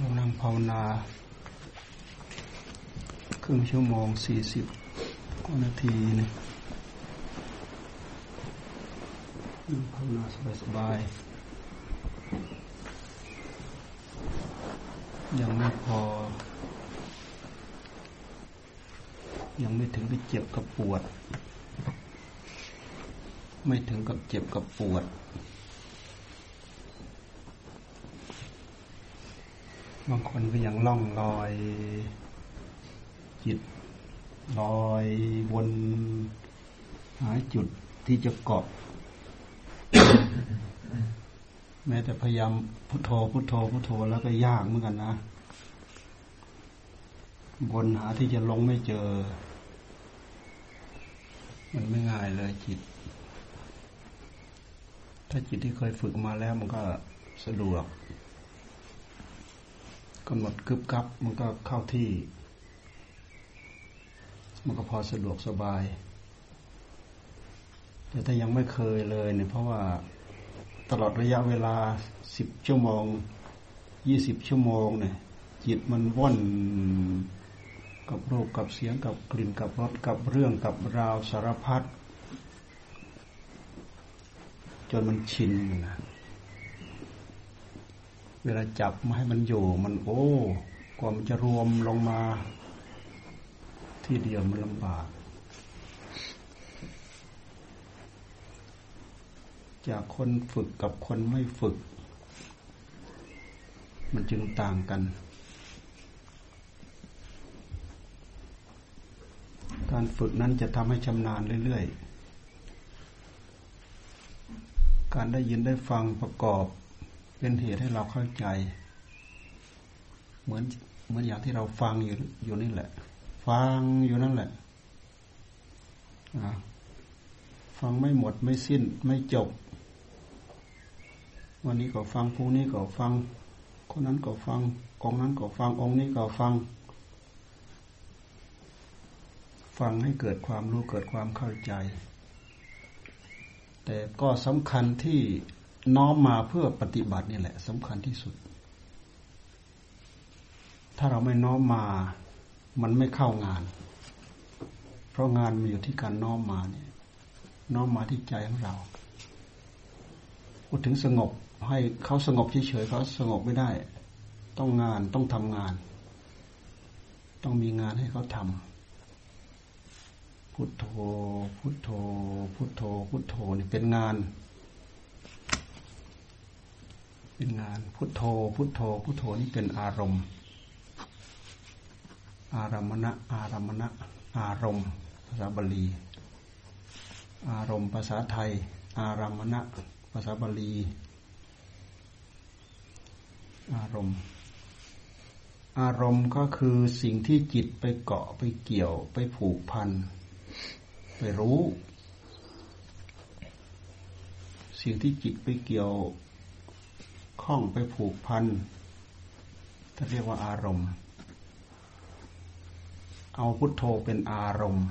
รานั่งภาวนา ครึ่งชั่วโมงสี่สิบกว่านาทีนี่นั่งภาวนาสบายๆยังไม่พอ ยังไม่ถึงกับเจ็บกับปวด ไม่ถึงกับเจ็บกับปวด บางคนก็ยังล่องลอย จิตลอยวนหาจุดที่จะเกาะแม้แต่พยายามพุทโธพุทโธพุทโธแล้วก็ยากเหมือนกันนะวนหาที่จะลงไม่เจอ มันไม่ง่ายเลยจิต ถ้าจิตที่เคยฝึกมาแล้วมันก็สะดวก กำหนดกึบกับ มันก็เข้าที่ มันก็พอสะดวกสบาย แต่ถ้ายังไม่เคยเลยเนี่ยเพราะว่าตลอดระยะเวลาสิบชั่วโมงยี่สิบชั่วโมงเนี่ย จิตมันว่อนกับรูปกับเสียงกับกลิ่นกับรสกับเรื่องกับราวสารพัดจนมันชินนะ เวลาจับมาให้มันอยู่ มันโอ้กว่ามันจะรวมลงมา ที่เดียวมันลำบาก จากคนฝึกกับคนไม่ฝึก มันจึงต่างกัน การฝึกนั้นจะทำให้ชำนาญเรื่อยๆ การได้ยินได้ฟังประกอบ เป็นเหตุให้เราเข้าใจ เหมือนเหมือนอย่างที่เราฟังอยู่อยู่นี่แหละ ฟังอยู่นั่นแหละฟังไม่หมดไม่สิ้นไม่จบ วันนี้ก็ฟังพรุ่งนี้ก็ฟัง คนนั้นก็ฟังองนั้นก็ฟังองค์นี้ก็ฟัง ฟังให้เกิดความรู้เกิดความเข้าใจ แต่ก็สำคัญที่ น้อมมาเพื่อปฏิบัตินี่แหละสำคัญที่สุด ถ้าเราไม่น้อมมา มันไม่เข้างาน เพราะงานมันอยู่ที่การน้อมมาเนี่ย น้อมมาที่ใจของเราพูดถึงสงบให้เขาสงบเฉยๆเขาสงบไม่ได้ ต้องงานต้องทำงาน ต้องมีงานให้เขาทำพุทโธ พุทโธ พุทโธ พุทโธนี่เป็นงาน เป็นงานพุทโธ พุทโธ พุทโธนี่เป็นอารมณ์ อารมณะ อารมณะ อารมณ์ ภาษาบาลี อารมณ์ภาษาไทย อารมณะ ภาษาบาลี อารมณ์ อารมณ์ก็คือสิ่งที่จิตไปเกาะไปเกี่ยวไปผูกพัน ไปรู้ สิ่งที่จิตไปเกี่ยว ข้องไปผูกพันถ้าเรียกว่าอารมณ์ เอาพุทโธเป็นอารมณ์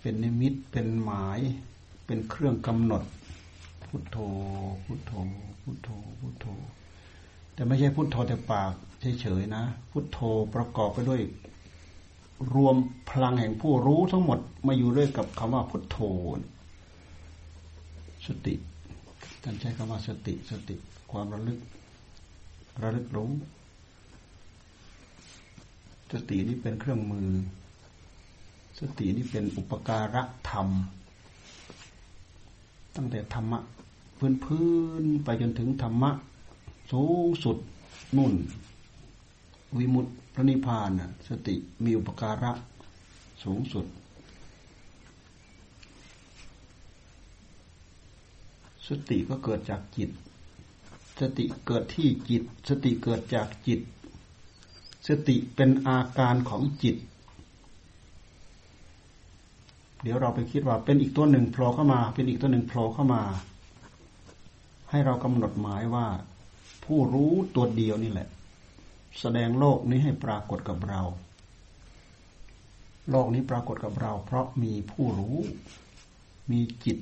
เป็นนิมิตเป็นหมาย เป็นเครื่องกำหนด พุทโธ พุทโธ พุทโธ พุทโธ แต่ไม่ใช่พุทโธแต่ปากเฉยๆนะ พุทโธประกอบไปด้วยรวมพลังแห่งผู้รู้ทั้งหมดมาอยู่ด้วยกับคำว่าพุทโธสติ ท่านใช้คำว่าสติสติ ความระลึก ระลึกรู้สตินี้เป็นเครื่องมือ สตินี้เป็นอุปการะธรรม ตั้งแต่ธรรมะพื้นพื้นไปจนถึงธรรมะ สูงสุดนุ่น วิมุตติพระนิพพานสติมีอุปการะสูงสุด สติก็เกิดจากจิต สติเกิดที่จิต สติเกิดจากจิต สติเป็นอาการของจิต เดี๋ยวเราไปคิดว่าเป็นอีกตัวหนึ่งโผล่เข้ามา เป็นอีกตัวหนึ่งโผล่เข้ามา ให้เรากำหนดหมายว่า ผู้รู้ตัวเดียวนี่แหละ แสดงโลกนี้ให้ปรากฏกับเรา โลกนี้ปรากฏกับเรา เพราะมีผู้รู้ มีจิต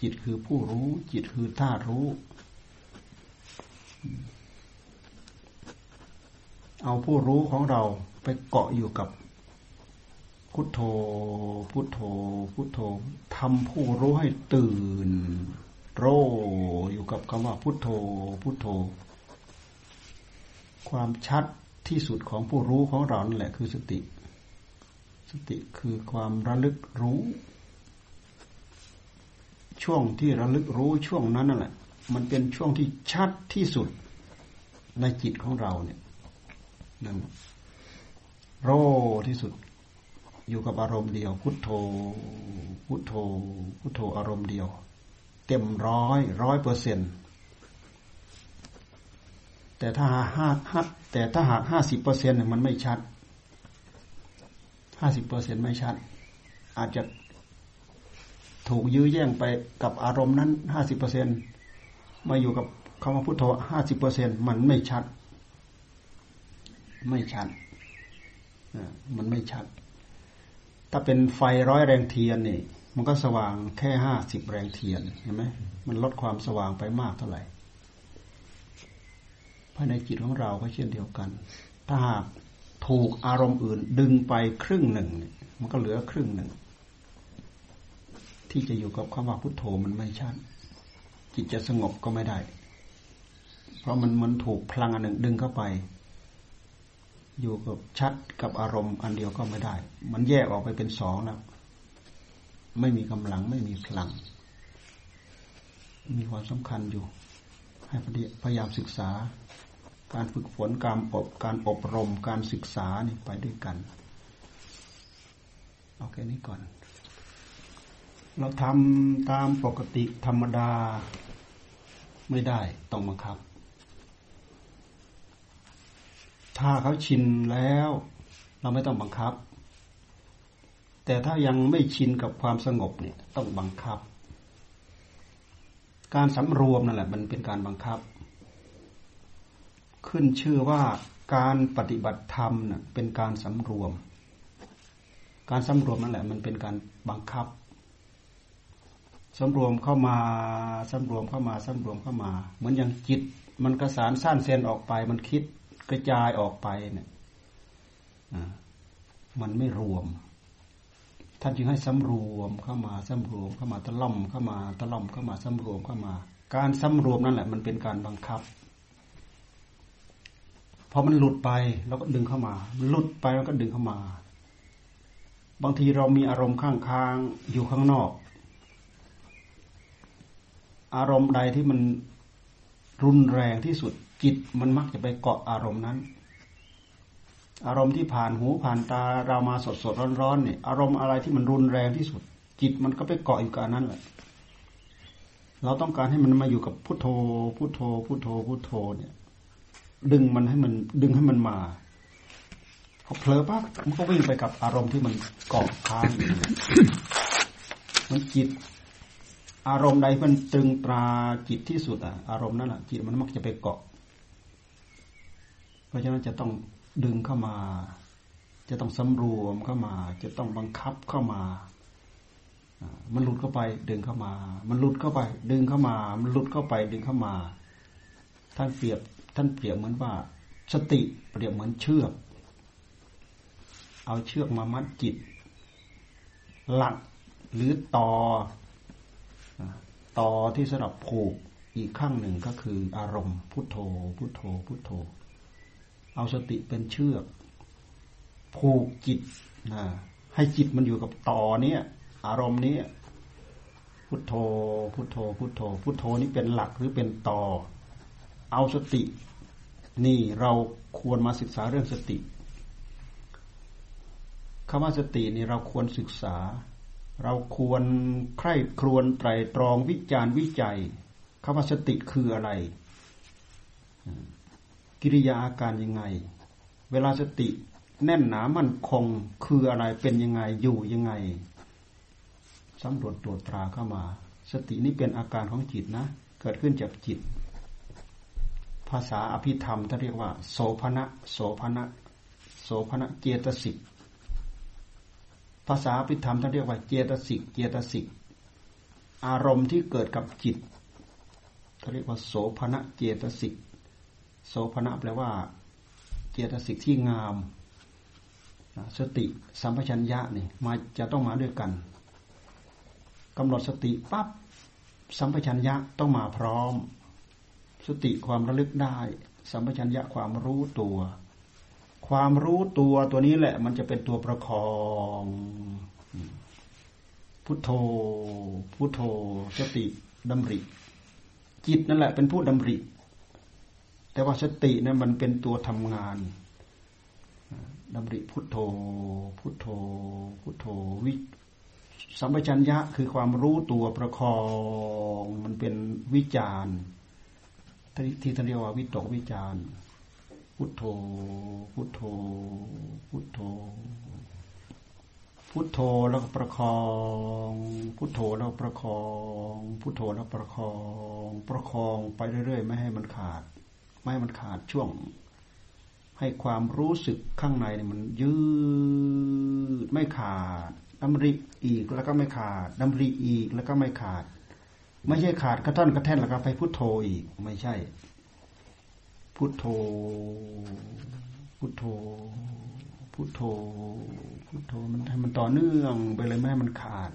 จิตคือผู้รู้ จิตคือธาตุรู้ เอาผู้รู้ของเราไปเกาะอยู่กับ พุทโธ พุทโธ พุทโธทำผู้รู้ให้ตื่น โรอยู่กับคำว่าพุทโธ พุทโธ ความชัดที่สุดของผู้รู้ของเรานั่นแหละคือสติ สติคือความระลึกรู้ ช่วงที่ระลึกรู้ช่วงนั้นนั่นแหละ มันเป็นช่วงที่ชัดที่สุดในจิตของเราเนี่ยนั่นโรที่สุด อยู่กับอารมณ์เดียว พุทโธ พุทโธ พุทโธอารมณ์เดียว เต็มร้อยร้อยเปอร์เซ็นต์แต่ถ้าห้าห้าแต่ถ้าหากห้าสิบเปอร์เซ็นต์มันไม่ชัดห้าสิบเปอร์เซ็นต์ไม่ชัด อาจจะ ถูกยื้อแย่งไปกับอารมณ์นั้นห้าสิบเปอร์เซ็นต์มาอยู่กับคำว่าพุทโธห้าสิบเปอร์เซ็นต์มันไม่ชัด ไม่ชัดมันไม่ชัด ถ้าเป็นไฟร้อยแรงเทียนนี่ มันก็สว่างแค่ห้าสิบแรงเทียนเห็นไหมมันลดความสว่างไปมากเท่าไหร่ภายในจิตของเราก็เช่นเดียวกัน ถ้าหากถูกอารมณ์อื่นดึงไปครึ่งหนึ่ง มันก็เหลือครึ่งหนึ่ง ที่จะอยู่กับคำว่าพุทโธมันไม่ชัดจิตจะสงบก็ไม่ได้ เพราะมันมันถูกพลังอันหนึ่งดึงเข้าไป อยู่กับชัดกับอารมณ์อันเดียวก็ไม่ได้ มันแยกออกไปเป็นสองแล้ว ไม่มีกำลังไม่มีพลัง มีความสำคัญอยู่ ให้พยายามศึกษา การฝึกฝนการอบการอบรมการศึกษานี่ไปด้วยกัน เอาแค่นี้ก่อน เราทำตามปกติธรรมดา ไม่ได้ต้องบังคับ ถ้าเขาชินแล้ว เราไม่ต้องบังคับ แต่ถ้ายังไม่ชินกับความสงบเนี่ยต้องบังคับ การสำรวมนั่นแหละ มันเป็นการบังคับ ขึ้นชื่อว่าการปฏิบัติธรรมเน่ะเป็นการสำรวม การสำรวมนั่นแหละ มันเป็นการบังคับ สำรวมเข้ามาสำรวมเข้ามาสำรวมเข้ามา เหมือนอย่างจิต มันกระสานสั้นเซนออกไป มันคิดกระจายออกไปเนี่ยมันไม่รวม ท่านจึงให้สำรวมเข้ามาสำรวมเข้ามาตะล่อมเข้ามาตะล่อมเข้ามาสำรวมเข้ามา การสำรวมนั่นแหละ มันเป็นการบังคับพอมันหลุดไปเราก็ดึงเข้ามามันหลุดไปเราก็ดึงเข้ามา บางทีเรามีอารมณ์ข้างๆอยู่ข้างนอก อารมณ์ใดที่มันรุนแรงที่สุดจิตมันมักจะไปเกาะอารมณ์นั้น อารมณ์ที่ผ่านหูผ่านตาเรามาสดสดร้อนๆเนี่ยอารมณ์อะไรที่มันรุนแรงที่สุด จิตมันก็ไปเกาะอยู่กับนั้นแหละเราต้องการให้มันมาอยู่กับพุทโธพุทโธพุทโธพุทโธเนี่ย ดึงมันให้มันดึงให้มันมาพอเผลอปั๊บมันก็วิ่งไปกับอารมณ์ที่มันเกาะค้างมันจิต อารมณ์ใดมันตึงตราจิตที่สุดอะ อารมณ์นั้นอะ จิตมันมักจะไปเกาะ เพราะฉะนั้นจะต้องดึงเข้ามา จะต้องสำรวมเข้ามา จะต้องบังคับเข้ามา มันหลุดเข้าไป ดึงเข้ามา มันหลุดเข้าไป ดึงเข้ามา มันหลุดเข้าไป ดึงเข้ามา ท่านเปรียบ ท่านเปรียบเหมือนว่า สติเปรียบเหมือนเชือก เอาเชือกมามัดจิต หลักหรือต่อ ต่อที่สำหรับผูกอีกข้างหนึ่งก็คืออารมณ์พุทโธ พุทโธ พุทโธ เอาสติเป็นเชือก ผูกจิตนะให้จิตมันอยู่กับต่อเนี้ยอารมณ์นี้พุทโธ พุทโธ พุทโธ พุทโธนี้เป็นหลักหรือเป็นต่อ เอาสติ นี่เราควรมาศึกษาเรื่องสติคำว่าสตินี่เราควรศึกษา เราควรใคร่ครวญไตรตรองวิจารณ์วิจัยคำว่าสติคืออะไร กิริยาอาการยังไง เวลาสติแน่นหนามั่นคงคืออะไรเป็นยังไงอยู่ยังไงสำรวจตรวจตราเข้ามา สตินี้เป็นอาการของจิตนะ เกิดขึ้นจากจิต ภาษาอภิธรรมท่านเรียกว่า โสภณะโสภณะโสภณะเจตสิก ภาษาอภิธรรมท่านเรียกว่าเจตสิก เจตสิก อารมณ์ที่เกิดกับจิตท่านเรียกว่าโสภณะเจตสิก โสภณะแปลว่า เจตสิกที่งามสติสัมปชัญญะนี่มาจะต้องมาด้วยกันกำหนดสติปั๊บสัมปชัญญะต้องมาพร้อม สติความระลึกได้ สัมปชัญญะความรู้ตัว ความรู้ตัวตัวนี้แหละ มันจะเป็นตัวประคอง พุทโธ พุทโธ สติดำริ จิตนั่นแหละเป็นผู้ดำริ แต่ว่าสตินั้นมันเป็นตัวทำงานดำริพุทโธ พุทโธ พุทโธวิสัมปชัญญะคือความรู้ตัวประคองมันเป็นวิจารที่ท่านเรียกว่าวิตกวิจาร พุทโธ พุทโธ พุทโธ พุทโธแล้วก็ประคอง พุทโธแล้วประคอง พุทโธแล้วประคอง ประคองไปเรื่อยๆ ไม่ให้มันขาด ไม่ให้มันขาดช่วง ให้ความรู้สึกข้างในเนี่ยมันยืดไม่ขาดดำริอีกแล้วก็ไม่ขาดดำริอีกแล้วก็ไม่ขาด ไม่ใช่ขาดกระท่อนกระแท่นแล้วก็ไปพุทโธอีกไม่ใช่ พุทโธ พุทโธ พุทโธ พุทโธ มันให้มันต่อเนื่องไปเลยไม่ให้มันขาด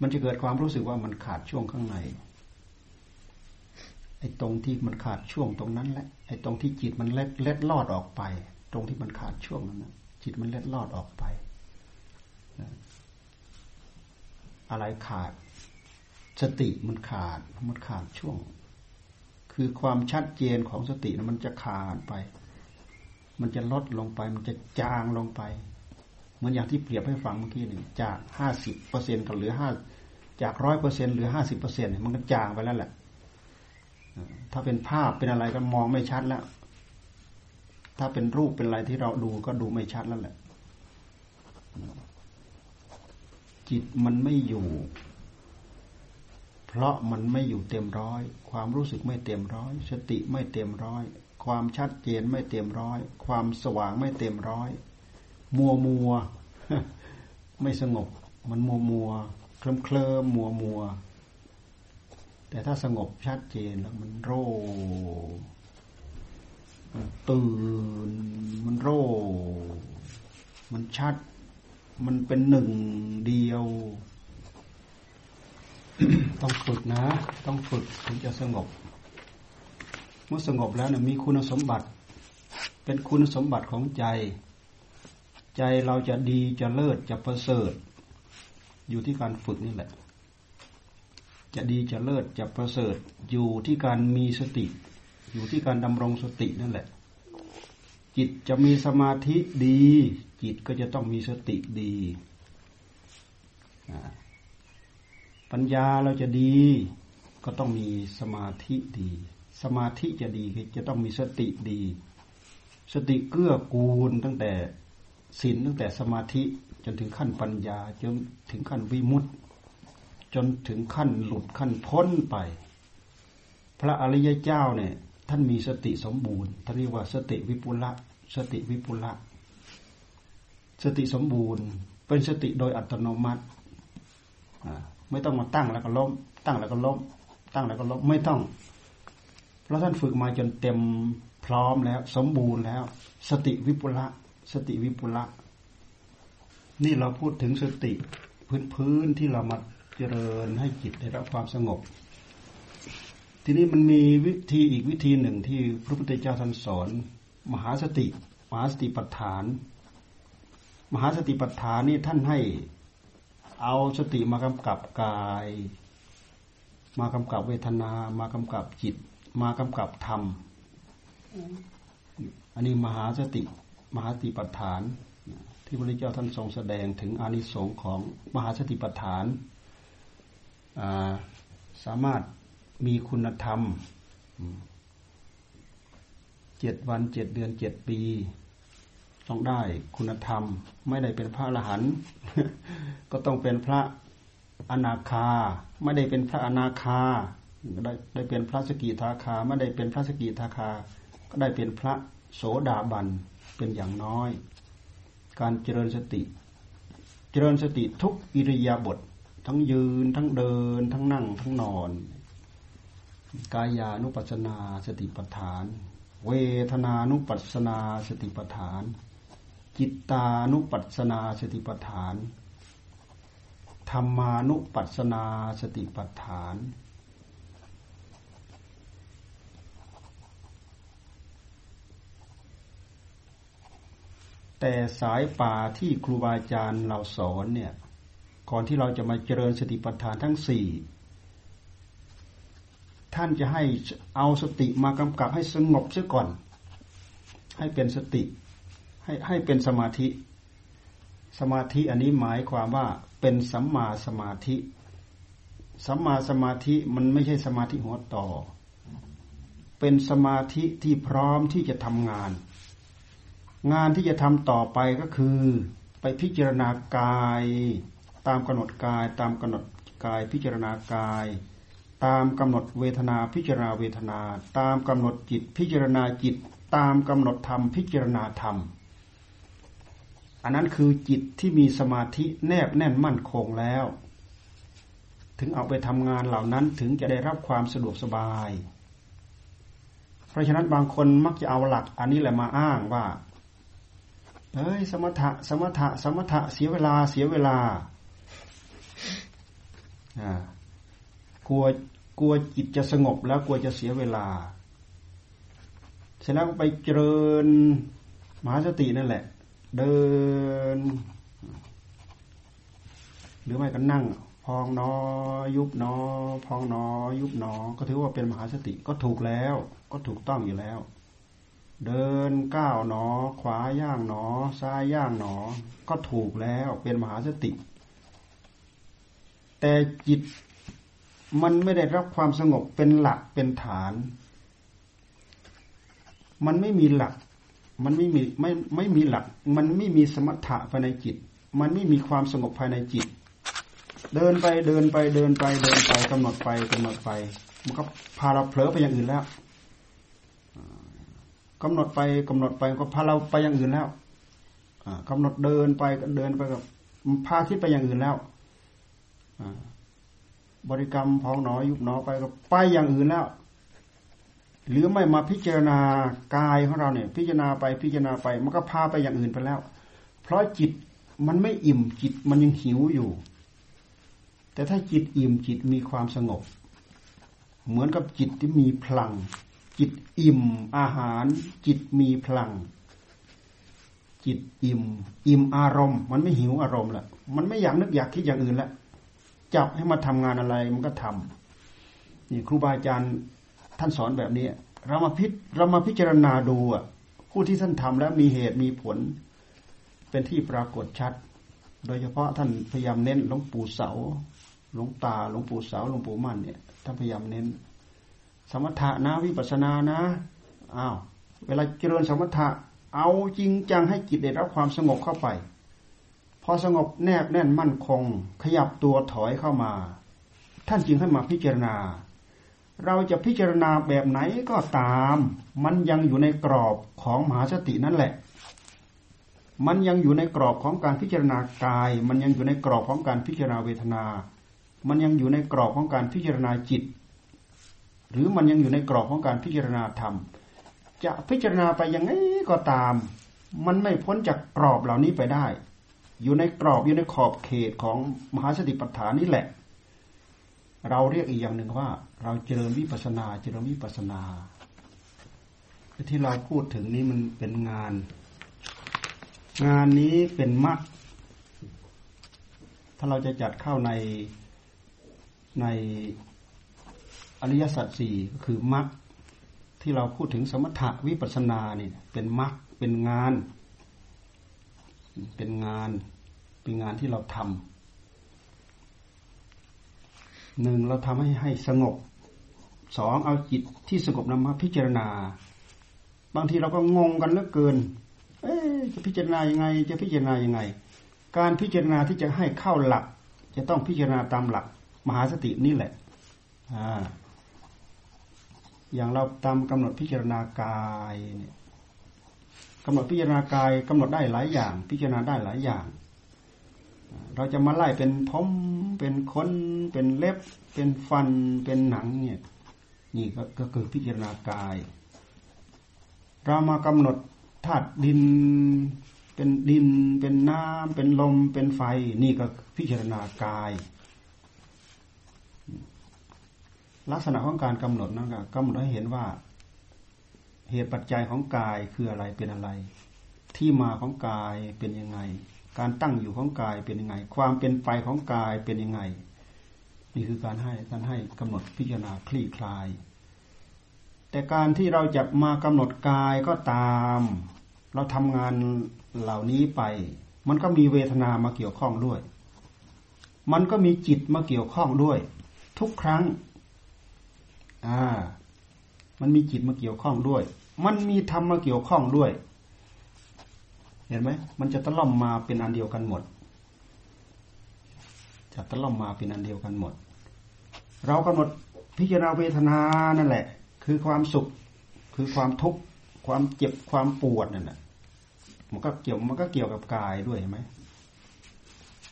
มันจะเกิดความรู้สึกว่ามันขาดช่วงข้างใน ไอ้ตรงที่มันขาดช่วงตรงนั้นแหละ ไอ้ตรงที่จิตมันเล็ดเล็ดลอดออกไป ตรงที่มันขาดช่วงนั้นจิตมันเล็ดลอดออกไป อะไรขาด สติมันขาด มันขาดช่วง คือความชัดเจนของสตินะมันจะขาดไป มันจะลดลงไป มันจะจางลงไป เหมือนอย่างที่เปรียบให้ฟังเมื่อกี้นี่จากห้าสิบเปอร์เซ็นกับเหลือห้าจากร้อยเปอร์เซ็นเหลือห้าสิบเปอร์เซ็นมันก็จางไปแล้วแหละ ถ้าเป็นภาพเป็นอะไรก็มองไม่ชัดแล้ว ถ้าเป็นรูปเป็นอะไรที่เราดูก็ดูไม่ชัดแล้วแหละ จิตมันไม่อยู่ ราะมันไม่อยู่เต็มร้อย ความรู้สึกไม่เต็มร้อย สติไม่เต็มร้อย ความชัดเจนไม่เต็มร้อย ความสว่างไม่เต็มร้อย มัวมัว ไม่สงบ มันมัวมัว เคลิ้มเคลิ้มมัวมัว แต่ถ้าสงบชัดเจนแล้วมันโรมันตื่น มันโรมันชัด มันเป็นหนึ่งเดียว ต้องฝึกนะ ต้องฝึกถึงจะสงบ เมื่อสงบแล้วนี่ยมีคุณสมบัติ เป็นคุณสมบัติของใจ ใจเราจะดีจะเลิศจะประเสริฐ อยู่ที่การฝึกนี่แหละ จะดีจะเลิศจะประเสริฐ อยู่ที่การมีสติ อยู่ที่การดำรงสตินั่นแหละ จิตจะมีสมาธิดี จิตก็จะต้องมีสติดี ปัญญาเราจะดี ก็ต้องมีสมาธิดี สมาธิจะดีจะต้องมีสติดี สติเกื้อกูลตั้งแต่ศีลตั้งแต่สมาธิจนถึงขั้นปัญญาจนถึงขั้นวิมุตติ จนถึงขั้นหลุดขั้นพ้นไป พระอริยเจ้าเนี่ย ท่านมีสติสมบูรณ์ท่านเรียกว่าสติวิปุละสติวิปุละสติสมบูรณ์ เป็นสติโดยอัตโนมัติ ไม่ต้องมาตั้งแล้วก็ล้ม ตั้งแล้วก็ล้ม ตั้งแล้วก็ล้มไม่ต้อง เพราะท่านฝึกมาจนเต็มพร้อมแล้ว สมบูรณ์แล้ว สติวิปุละ สติวิปุละ นี่เราพูดถึงสติพื้นพื้นที่เรามาเจริญให้จิตได้รับความสงบ ทีนี้มันมีวิธีอีกวิธีหนึ่งที่พระพุทธเจ้าท่านสอน มหาสติ มหาสติปัฏฐาน มหาสติปัฏฐานนี่ท่านให้ เอาสติมากำกับกาย มากำกับเวทนา มากำกับจิต มากำกับธรรม อันนี้มหาสติ มหาสติปัฏฐาน ที่พระเจ้าท่านทรงแสดงถึงอานิสงส์ของมหาสติปัฏฐาน สามารถมีคุณธรรมเจ็ดวันเจ็ดเดือนเจ็ดปี ต้องได้คุณธรรม ไม่ได้เป็นพระอรหันต์ก็ต้องเป็นพระอนาคา ไม่ได้เป็นพระอนาคาได้ได้เป็นพระสกิทาคา ไม่ได้เป็นพระสกิทาคา ก็ได้เป็นพระโสดาบันเป็นอย่างน้อย การเจริญสติ เจริญสติทุกอิริยาบถทั้งยืนทั้งเดิน ทั้งนั่งทั้งนอน กายานุปัสนาสติปัฏฐาน เวทนานุปัสนาสติปัฏฐาน จิตตานุปัสนาสติปัฏฐานธรรมานุปัสนาสติปัฏฐาน แต่สายป่าที่ครูบาอาจารย์เราสอนเนี่ย ก่อนที่เราจะมาเจริญสติปัฏฐานทั้งสี่ท่านจะให้เอาสติมากำกับให้สงบเสียก่อน ให้เป็นสติ ให้ให้เป็นสมาธิ สมาธิอันนี้หมายความว่าเป็นสัมมาสมาธิ สัมมาสมาธิมันไม่ใช่สมาธิหัวต่อ เป็นสมาธิที่พร้อมที่จะทำงาน งานที่จะทำต่อไปก็คือ ไปพิจารณากายตามกำหนดกาย ตามกำหนดกายพิจารณากาย ตามกำหนดเวทนาพิจารณาเวทนา ตามกำหนดจิตพิจารณาจิต ตามกำหนดธรรมพิจารณาธรรม อันนั้นคือจิตที่มีสมาธิแนบแน่นมั่นคงแล้ว ถึงเอาไปทำงานเหล่านั้นถึงจะได้รับความสะดวกสบาย เพราะฉะนั้นบางคนมักจะเอาหลัก อันนี้แหละมาอ้างว่าเฮ้ยสมถะสมถะสมถะเสียเวลาเสียเวลากลัวกลัวจิตจะสงบแล้วกลัวจะเสียเวลา เสร็จแล้วไปเจริญมหาสตินั่นแหละ เดิน หรือไม่ก็นั่ง พองนอ ยุบนอ พองนอ ยุบนอ ก็ถือว่าเป็นมหาสติก็ถูกแล้ว ก็ถูกต้องอยู่แล้ว เดินก้าวหนอ ขวาย่างหนอ ซ้ายย่างหนอ ก็ถูกแล้วเป็นมหาสติ แต่จิตมันไม่ได้รับความสงบเป็นหลักเป็นฐาน มันไม่มีหลัก มันไม่มีไม่ไม่มีหลัก มันไม่มีสมถะภายในจิต มันไม่มีความสงบภายในจิต เดินไปเดินไปเดินไปเดินไปกำหนดไปกำหนดไป มันก็พาเราเผลอไปอย่างอื่นแล้วกำหนดไปกำหนดไปก็พาเราไปอย่างอื่นแล้วกำหนดเดินไปก็เดินไปกับพาคิดไปอย่างอื่นแล้วบริกรรมพองหนอยุบหนอไปก็ไปอย่างอื่นแล้ว หรือไม่มาพิจารณากายของเราเนี่ย พิจารณาไปพิจารณาไป มันก็พาไปอย่างอื่นไปแล้ว เพราะจิตมันไม่อิ่มจิตมันยังหิวอยู่ แต่ถ้าจิตอิ่มจิตมีความสงบ เหมือนกับจิตที่มีพลัง จิตอิ่มอาหาร จิตมีพลัง จิตอิ่ม อิ่มอารมณ์ มันไม่หิวอารมณ์ละมันไม่อยากนึกอยากคิดอย่างอื่นละจับให้มาทำงานอะไรมันก็ทำนี่ครูบาอาจารย์ ท่านสอนแบบนี้ เรามาพิเรามาพิจารณาดูอะผู้ที่ท่านทำแล้วมีเหตุมีผล เป็นที่ปรากฏชัด โดยเฉพาะท่านพยายามเน้นหลวงปู่เสาหลวงตาหลวงปู่เสาหลวงปู่มั่นเนี่ยท่านพยายามเน้น สมถะนะวิปัสสนานะอ้าวเวลาเจริญสมถะเอาจริงจังให้จิตได้รับความสงบเข้าไป พอสงบแนบแน่นมั่นคง ขยับตัวถอยเข้ามา ท่านจึงให้มาพิจารณา เราจะพิจารณาแบบไหนก็ตาม มันยังอยู่ในกรอบของมหาสตินั่นแหละ มันยังอยู่ในกรอบของการพิจารณากาย มันยังอยู่ในกรอบของการพิจารณาเวทนา มันยังอยู่ในกรอบของการพิจารณาจิต หรือมันยังอยู่ในกรอบของการพิจารณาธรรม จะพิจารณาไปยังไงก็ตาม มันไม่พ้นจากกรอบเหล่านี้ไปได้ อยู่ในกรอบอยู่ในขอบเขตของมหาสติปัฏฐานนี่แหละ เราเรียกอีกอย่างหนึ่งว่า เราเจริญวิปัสนา เจริญวิปัสนาที่เราพูดถึงนี้มันเป็นงาน งานนี้เป็นมรรคถ้าเราจะจัดเข้าในในอริยสัจสี่ก็คือมรรคที่เราพูดถึงสมถะวิปัสนาเนี่ยเป็นมรรคเป็นงาน เป็นงาน เป็นงานที่เราทำ หนึ่งเราทำให้ให้สงบสองเอาจิตที่สงบนำมาพิจารณา บางทีเราก็งงกันเหลือเกิน เอ๊จะพิจารณายังไง จะพิจารณายังไง การพิจารณาที่จะให้เข้าหลัก จะต้องพิจารณาตามหลัก มหาสตินี่แหละอ่าอย่างเราตามกำหนดพิจารณากายเนี่ยกำหนดพิจารณากายกำหนดได้หลายอย่าง พิจารณาได้หลายอย่าง เราจะมาไล่เป็นผมเป็นขนเป็นเล็บ เป็นฟันเป็นหนังเนี่ยนี่ก็ก็คือพิจารณากาย เรามากำหนดธาตุดินเป็นดิน เป็นน้ำเป็นลม เป็นไฟ นี่ก็พิจารณากาย ลักษณะของการกำหนดนั่นก็กำหนดให้เห็นว่า เหตุปัจจัยของกายคืออะไรเป็นอะไร ที่มาของกายเป็นยังไง การตั้งอยู่ของกายเป็นยังไง ความเป็นไปของกายเป็นยังไง นี่คือการให้ท่านให้กำหนดพิจารณาคลี่คลาย แต่การที่เราจะมากำหนดกายก็ตาม เราทำงานเหล่านี้ไป มันก็มีเวทนามาเกี่ยวข้องด้วย มันก็มีจิตมาเกี่ยวข้องด้วย ทุกครั้งอ่ามันมีจิตมาเกี่ยวข้องด้วย มันมีธรรมมาเกี่ยวข้องด้วย เห็นไหมมันจะตะล่อมมาเป็นอันเดียวกันหมด จะตะล่อมมาเป็นอันเดียวกันหมด เรากำหนดพิจารณาเวทนานั่นแหละ คือความสุขคือความทุกข์ความเจ็บความปวดนั่นแหละมันก็เกี่ยวมันก็เกี่ยวกับกายด้วยเห็นไหม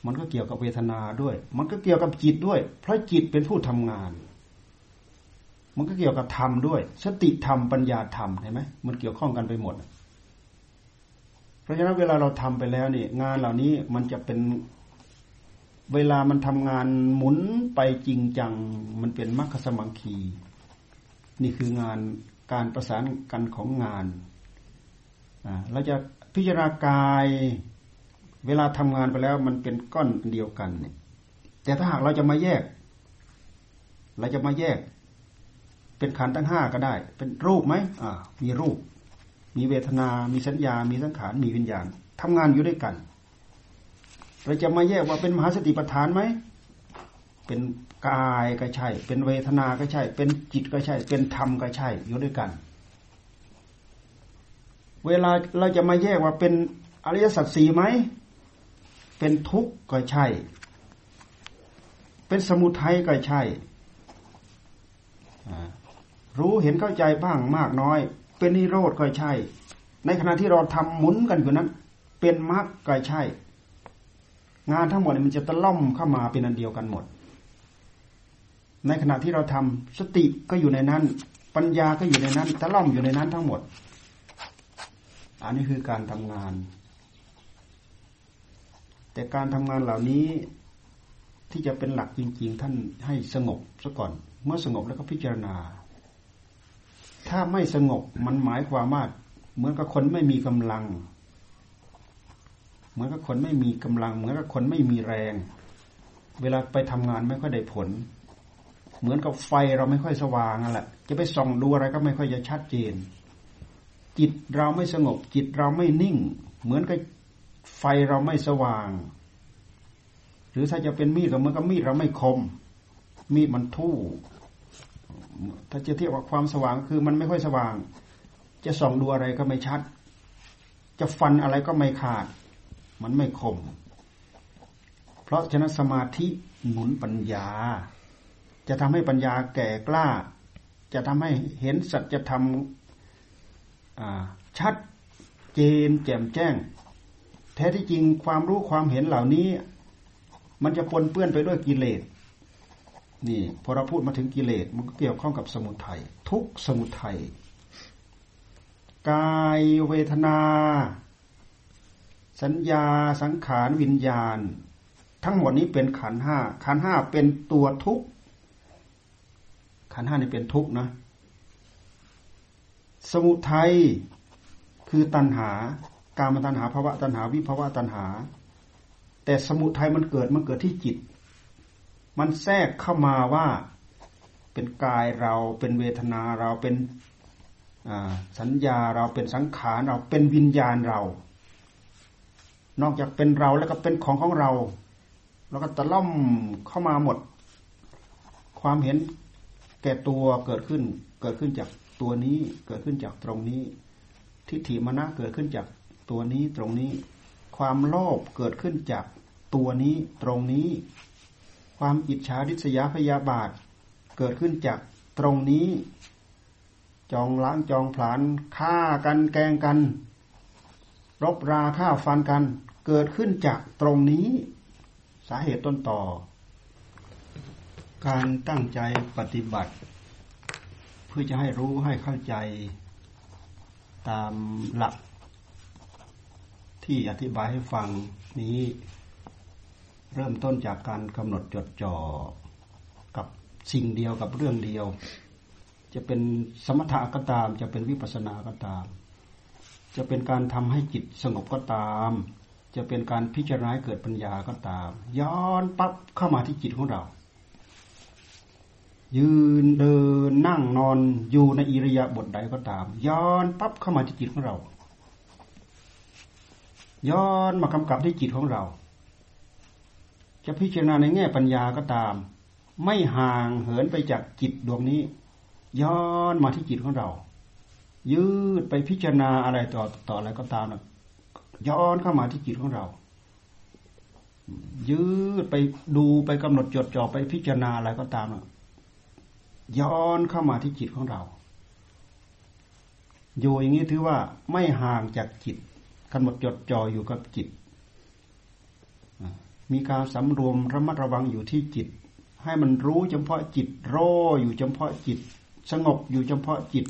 มันก็เกี่ยวกับเวทนาด้วย มันก็เกี่ยวกับจิตด้วย เพราะจิตเป็นผู้ทำงาน มันก็เกี่ยวกับธรรมด้วย สติธรรมปัญญาธรรมเห็นไหมมันเกี่ยวข้องกันไปหมด เพราะฉะนั้นเวลาเราทำไปแล้วนี่งานเหล่านี้มันจะเป็นเวลามันทำงานหมุนไปจริงจัง มันเป็นมรรคสมังคี นี่คืองานการประสานกันของงานเราจะพิจารณากายเวลาทำงานไปแล้วมันเป็นก้อนเดียวกันเนี่ยแต่ถ้าหากเราจะมาแยก เราจะมาแยก เป็นขันทั้งห้าก็ได้ เป็นรูปไหมอ่ามีรูป มีเวทนา มีสัญญา มีสังขาร มีวิญญาณทำงานอยู่ด้วยกัน เราจะมาแยกว่าเป็นมหาสติปัฏฐานไหม เป็นกายก็ใช่ เป็นเวทนาก็ใช่ เป็นจิตก็ใช่ เป็นธรรมก็ใช่ อยู่ด้วยกัน เวลาเราจะมาแยกว่าเป็นอริยสัจสี่ไหม เป็นทุกข์ก็ใช่ เป็นสมุทัยก็ใช่ รู้เห็นเข้าใจบ้างมากน้อย เป็นนิโรธก็ใช่ ในขณะที่เราทำหมุนกันอยู่นั้น เป็นมรรคก็ใช่ งานทั้งหมดมันจะตะล่อมเข้ามาเป็นอันเดียวกันหมด ในขณะที่เราทำสติก็อยู่ในนั้น ปัญญาก็อยู่ในนั้นตะล่อมอยู่ในนั้นทั้งหมด อันนี้คือการทำงาน แต่การทำงานเหล่านี้ที่จะเป็นหลักจริง ๆ ท่านให้สงบซะก่อน เมื่อสงบแล้วก็พิจารณา ถ้าไม่สงบมันหมายความว่าเหมือนกับคนไม่มีกำลัง เหมือนกับคนไม่มีกำลัง เหมือนกับคนไม่มีแรง เวลาไปทำงานไม่ค่อยได้ผล เหมือนกับไฟเราไม่ค่อยสว่างนั่นแหละจะไปส่องดูอะไรก็ไม่ค่อยจะชัดเจน จิตเราไม่สงบ จิตเราไม่นิ่ง เหมือนกับไฟเราไม่สว่าง หรือถ้าจะเป็นมีดก็เหมือนกับมีดเราไม่คม มีดมันทู่ ถ้าจะเทียบกับความสว่างคือมันไม่ค่อยสว่าง จะส่องดูอะไรก็ไม่ชัด จะฟันอะไรก็ไม่ขาด มันไม่คม เพราะฉะนั้นสมาธิหนุนปัญญา จะทำให้ปัญญาแก่กล้า จะทำให้เห็นสัจธรรมชัดเจนแจ่มแจ้ง แท้ที่จริงความรู้ความเห็นเหล่านี้ มันจะปนเปื้อนไปด้วยกิเลส นี่พอเราพูดมาถึงกิเลสมันก็เกี่ยวข้องกับสมุทัยทุกสมุทัยกายเวทนา สัญญาสังขารวิญญาณ ทั้งหมดนี้เป็นขันห้าขันห้าเป็นตัวทุกขันห้านี่เป็นทุกนะสมุทัยคือตัณหา การมตัณหาภาวะตัณหาวิภาวะตัณหา แต่สมุทัยมันเกิดมันเกิดที่จิต มันแทรกเข้ามาว่าเป็นกายเราเป็นเวทนาเราเป็นสัญญาเราเป็นสังขารเราเป็นวิญญาณเรา นอกจากเป็นเราแล้วก็เป็นของของเรา แล้วก็ตะล่อมเข้ามาหมด ความเห็นแก่ตัวเกิดขึ้น เกิดขึ้นจากตัวนี้เกิดขึ้นจากตรงนี้ ทิฏฐิมณะเกิดขึ้นจากตัวนี้ตรงนี้ ความโลภเกิดขึ้นจากตัวนี้ตรงนี้ ความอิจฉาริษยาพยาบาท เกิดขึ้นจากตรงนี้ จองล้างจองผลานฆ่ากันแกงกัน รบราฆ่าฟันกัน เกิดขึ้นจากตรงนี้ สาเหตุต้นต่อ การตั้งใจปฏิบัติ เพื่อจะให้รู้ให้เข้าใจตามหลักที่อธิบายให้ฟังนี้ เริ่มต้นจากการกำหนดจดจ่อกับสิ่งเดียวกับเรื่องเดียว จะเป็นสมถะก็ตาม จะเป็นวิปัสสนาก็ตาม จะเป็นการทำให้จิตสงบก็ตาม จะเป็นการพิจารณาเกิดปัญญาก็ตาม ย้อนปั๊บเข้ามาที่จิตของเรา ยืนเดินนั่งนอนอยู่ในอิริยาบถใดก็ตาม ย้อนปั๊บเข้ามาที่จิตของเรา ย้อนมากำกับที่จิตของเรา จะพิจารณาในแง่ปัญญาก็ตาม ไม่ห่างเหินไปจากจิตดวงนี้ ย้อนมาที่จิตของเรา ยืดไปพิจารณาอะไรต่อต่ออะไรก็ตามนะย้อนเข้ามาที่จิตของเรา ยืดไปดูไปกำหนดจดจ่อไปพิจารณาอะไรก็ตามนะย้อนเข้ามาที่จิตของเราอยู่อย่างนี้ถือว่าไม่ห่างจากจิตกำหนดจดจ่ออยู่กับจิต มีการสำรวมระมัดระวังอยู่ที่จิต ให้มันรู้เฉพาะจิตรออยู่เฉพาะจิต สงบอยู่เฉพาะจิต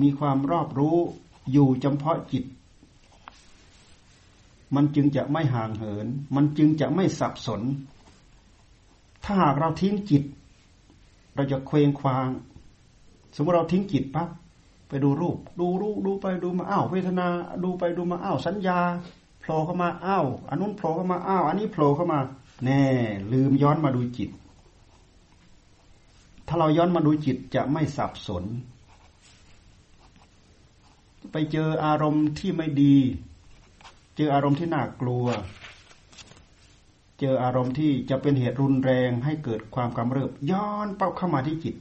มีความรอบรู้อยู่เฉพาะจิต มันจึงจะไม่ห่างเหิน มันจึงจะไม่สับสน ถ้าหากเราทิ้งจิต เราจะเคว้งคว้าง สมมติเราทิ้งจิตปั๊บไปดูรูป ดูรูปดูไปดูมาอ้าวเวทนา ดูไปดูมาอ้าวสัญญา ล่เข้ามาอ้าวอันนู้นโผล่เข้ามาอ้าวอันนี้โผล่เข้ามา แน่ ลืมย้อนมาดูจิต ถ้าเราย้อนมาดูจิตจะไม่สับสน ไปเจออารมณ์ที่ไม่ดี เจออารมณ์ที่น่ากลัว เจออารมณ์ที่จะเป็นเหตุรุนแรงให้เกิดความกำเริบ ย้อนเป้าเข้ามาที่จิต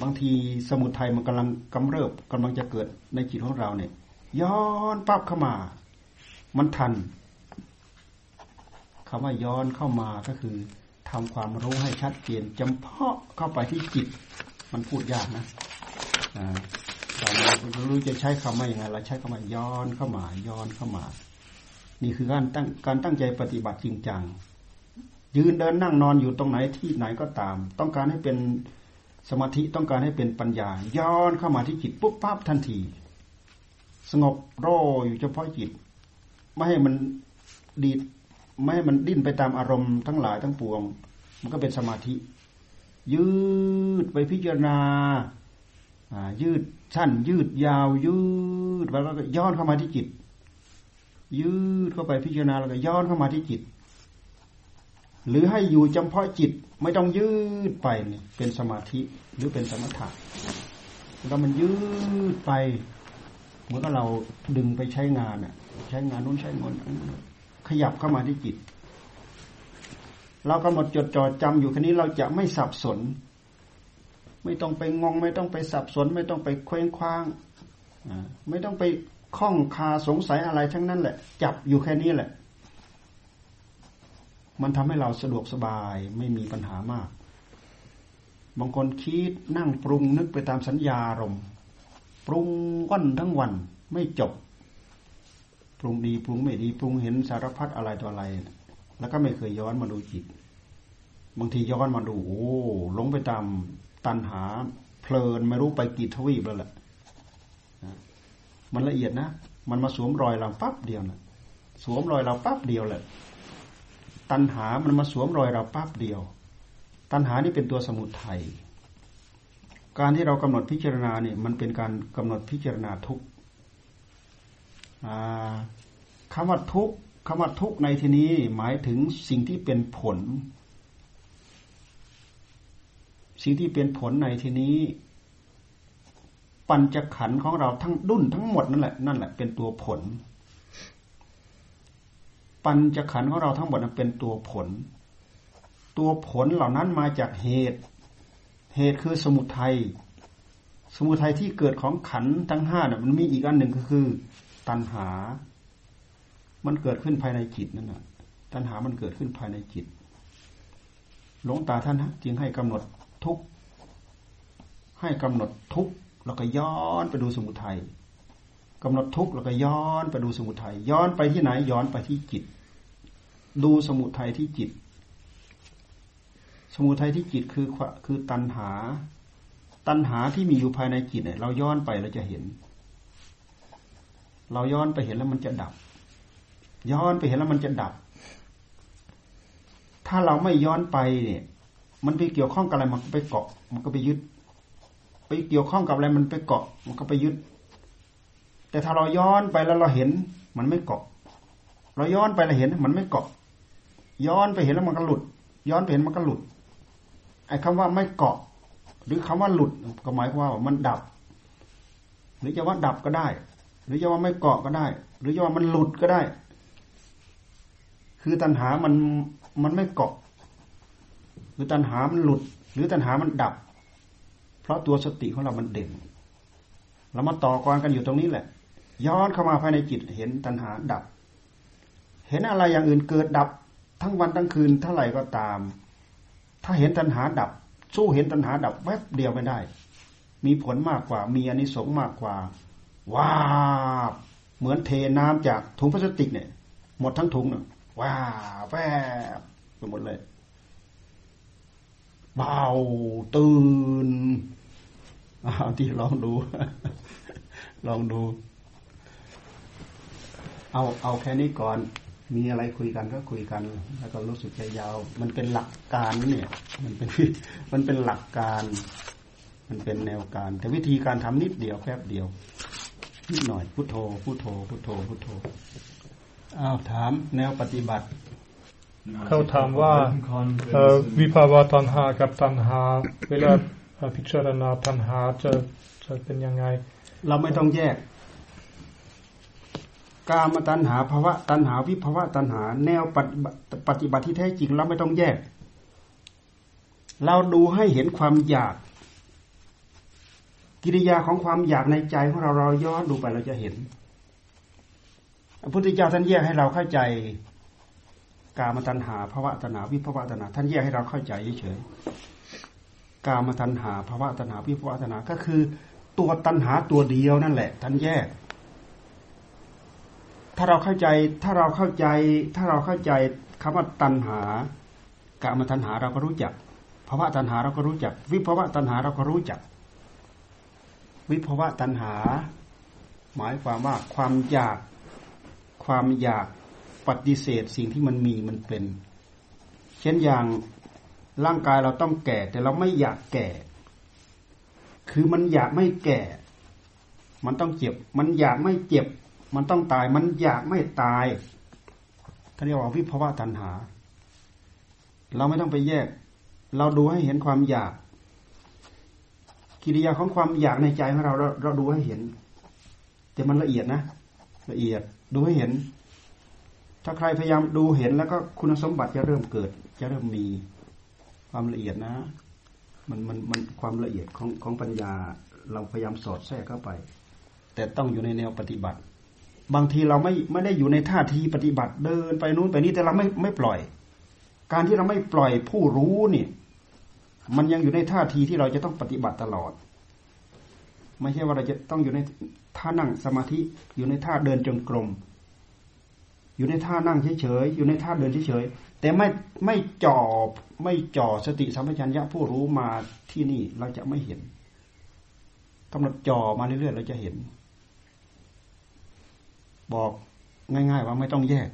บางทีสมุทัยมันกำลังกำเริบกำลังจะเกิดในจิตของเราเนี่ย ย้อนปั๊บเข้ามา มันทันคำว่าย้อนเข้ามาก็คือทำความรู้ให้ชัดเจนจำเพาะเข้าไปที่จิต มันพูดยากนะเรารู้จะใช้คำว่าอย่างไงเราใช้คำว่าย้อนเข้ามา ย้อนเข้ามา นี่คือการตั้งการตั้งใจปฏิบัติจริงจังยืนเดินนั่งนอนอยู่ตรงไหนที่ไหนก็ตาม ต้องการให้เป็นสมาธิต้องการให้เป็นปัญญา ย้อนเข้ามาที่จิตปุ๊บปั๊บทันที สงบรออยู่เฉพาะจิต ไม่ให้มันดีดไม่ให้มันดิ้นไปตามอารมณ์ทั้งหลายทั้งปวง มันก็เป็นสมาธิ ยืดไปพิจารณายืดสั้น ยืดยาว ยืดแล้วก็ย้อนเข้ามาที่จิต ยืดเข้าไปพิจารณาแล้วก็ย้อนเข้ามาที่จิต หรือให้อยู่จำเพาะจิต ไม่ต้องยืดไปนี่เป็นสมาธิหรือเป็นสมถะแล้วมันยืดไป เหมือนกับเราดึงไปใช้งานอะ ใช้งานนู้นใช้งานขยับเข้ามาที่จิต เรากำหนดจดจ่อจำอยู่แค่นี้เราจะไม่สับสน ไม่ต้องไปงง ไม่ต้องไปสับสน ไม่ต้องไปเคว้งคว้างไม่ต้องไปข้องคาสงสัยอะไรทั้งนั้นแหละ จับอยู่แค่นี้แหละ มันทำให้เราสะดวกสบายไม่มีปัญหามาก บางคนคิดนั่งปรุงนึกไปตามสัญญาอารมณ์ ปรุงวันทั้งวันไม่จบ ปรุงดีปรุงไม่ดีปรุงเห็นสารพัดอะไรตัวอะไร แล้วก็ไม่เคยย้อนมาดูจิต บางทีย้อนมาดูโอ้ลงไปตามตันหา เพลินไม่รู้ไปกี่ทวีปแล้วแหละมันละเอียดนะ มันมาสวมรอยเราปั๊บเดียวนะสวมรอยเราปั๊บเดียวแหละ ตัณหามันมาสวมรอยเราปั๊บเดียว ตัณหานี่เป็นตัวสมุทัย การที่เรากำหนดพิจารณาเนี่ยมันเป็นการกำหนดพิจารณาทุกคำว่าทุกคำว่าทุกในที่นี้หมายถึงสิ่งที่เป็นผล สิ่งที่เป็นผลในที่นี้ ปัญจขันธ์ของเราทั้งดุนทั้งหมดนั่นแหละนั่นแหละเป็นตัวผล ปัญจขันธ์ของเราทั้งหมดนั้นเป็นตัวผล ตัวผลเหล่านั้นมาจากเหตุ เหตุคือสมุทัยสมุทัยที่เกิดของขันทั้งห้าเนี่ยมันมีอีกอันหนึ่งก็คือ ตัณหา มันเกิดขึ้นภายในจิตนั่นแหะตัณหามันเกิดขึ้นภายในจิต หลวงตาท่านจึงให้กำหนดทุกให้กำหนดทุกแล้วก็ย้อนไปดูสมุทัยกำหนดทุกแล้วก็ย้อนไปดูสมุทัยย้อนไปที่ไหนย้อนไปที่จิต ดูสมุทัยที่จิต สมุทัยที่จิตคือคือตัณหา ตัณหาที่มีอยู่ภายในจิตเนี่ย เราย้อนไปเราจะเห็น เราย้อนไปเห็นแล้วมันจะดับ ย้อนไปเห็นแล้วมันจะดับ ถ้าเราไม่ย้อนไปเนี่ย มันไปเกี่ยวข้องกับอะไรมันก็ไปเกาะ มันก็ไปยึด ไปเกี่ยวข้องกับอะไรมันไปเกาะ มันก็ไปยึด แต่ถ้าเราย้อนไปแล้วเราเห็น มันไม่เกาะ เราย้อนไปเราเห็น มันไม่เกาะ ย้อนไปเห็นแล้วมันก็หลุดย้อนไปเห็นมันก็หลุด ไอ้คำว่าไม่เกาะ หรือคำว่าหลุดก็หมายความว่ามันดับ หรือจะว่าดับก็ได้ หรือจะว่าไม่เกาะก็ได้ หรือจะว่ามันหลุดก็ได้ คือตัณหามันมันไม่เกาะ หรือตัณหามันหลุด หรือตัณหามันดับ เพราะตัวสติของเรามันเด่นเรามาต่อกรกันอยู่ตรงนี้แหละ ย้อนเข้ามาภายในจิตเห็นตัณหาดับ เห็นอะไรอย่างอื่นเกิดดับ ทั้งวันทั้งคืนเท่าไหร่ก็ตาม ถ้าเห็นตัณหาดับ สู้เห็นตัณหาดับแวบเดียวไม่ได้ มีผลมากกว่า มีอนิสงส์มากกว่าว้าเหมือนเทน้ำจากถุงพลาสติกเนี่ย หมดทั้งถุงเน่ยว้าแวบไปหมดเลยเบาตื่นเอาที่ลองดู ลองดู เอาเอาแค่นี้ก่อน มีอะไรคุยกันก็คุยกัน แล้วก็รู้สึกใจยาว มันเป็นหลักการเนี่ย มันเป็นมันเป็นหลักการ มันเป็นแนวการ แต่วิธีการทำนิดเดียวแป๊บเดียวนิดหน่อยพุโทโธพุโทโธพุโทโธพุโทโธอ้าวถามแนวปฏิบัติเขาถามว่าวิภาวะตัณหากับตัณหา เวลาพิจารณาตัณหาจะจะเป็นยังไง เราไม่ต้องแยก กามตัณหาภาวะตัณหาวิภาวะตัณหา แนวปฏิบัติที่แท้จริงเราไม่ต้องแยก เราดูให้เห็นความอยาก กิริยาของความอยากในใจของเราเราย้อนดูไปเราจะเห็นพระพุทธเจ้าท่านแยกให้เราเข้าใจ กามตัณหาภาวะตัณหาวิภาวะตัณหาท่านแยกให้เราเข้าใจเฉยๆกามตัณหาภาวะตัณหาวิภาวะตัณหาก็คือ ตัวตัณหาตัวเดียวนั่นแหละ ท่านแยก ถ้าเราเข้าใจ ถ้าเราเข้าใจ ถ้าเราเข้าใจคำว่าตัณหากามตัณหาเราก็รู้จักภาวะตัณหาเราก็รู้จัก วิภาวะตัณหาเราก็รู้จัก วิภาวะตัณหา หมายความว่าความอยาก ความอยากปฏิเสธสิ่งที่มันมีมันเป็น เช่นอย่างร่างกายเราต้องแก่ แต่เราไม่อยากแก่ คือมันอยากไม่แก่ มันต้องเจ็บ มันอยากไม่เจ็บ มันต้องตายมันอยากไม่ตายท่านเรียกว่าวิภาวะตัณหา เราไม่ต้องไปแยก เราดูให้เห็นความอยาก กิริยาของความอยากในใจของเราเรา เราดูให้เห็น แต่มันละเอียดนะ ละเอียดดูให้เห็น ถ้าใครพยายามดูเห็นแล้วก็คุณสมบัติจะเริ่มเกิด จะเริ่มมีความละเอียดนะ มันมันมันความละเอียดของของปัญญา เราพยายามสอดแทรกเข้าไป แต่ต้องอยู่ในแนวปฏิบัติ บางทีเราไม่ไม่ได้อยู่ในท่าทีปฏิบัติเดินไปนู้นไปนี้แต่เราไม่ไม่ปล่อย การที่เราไม่ปล่อยผู้รู้เนี่ยมันยังอยู่ในท่าทีที่เราจะต้องปฏิบัติตลอด ไม่ใช่ว่าเราจะต้องอยู่ในท่านั่งสมาธิอยู่ในท่าเดินจงกรมอยู่ในท่านั่งเฉยๆอยู่ในท่าเดินเฉยๆแต่ไม่ไม่จ่อไม่จ่อสติสัมปชัญญะผู้รู้มาที่นี่เราจะไม่เห็นกำหนดจ่อมาเรื่อยๆเราจะเห็น บอกง่าย ๆ ว่าไม่ต้องแยก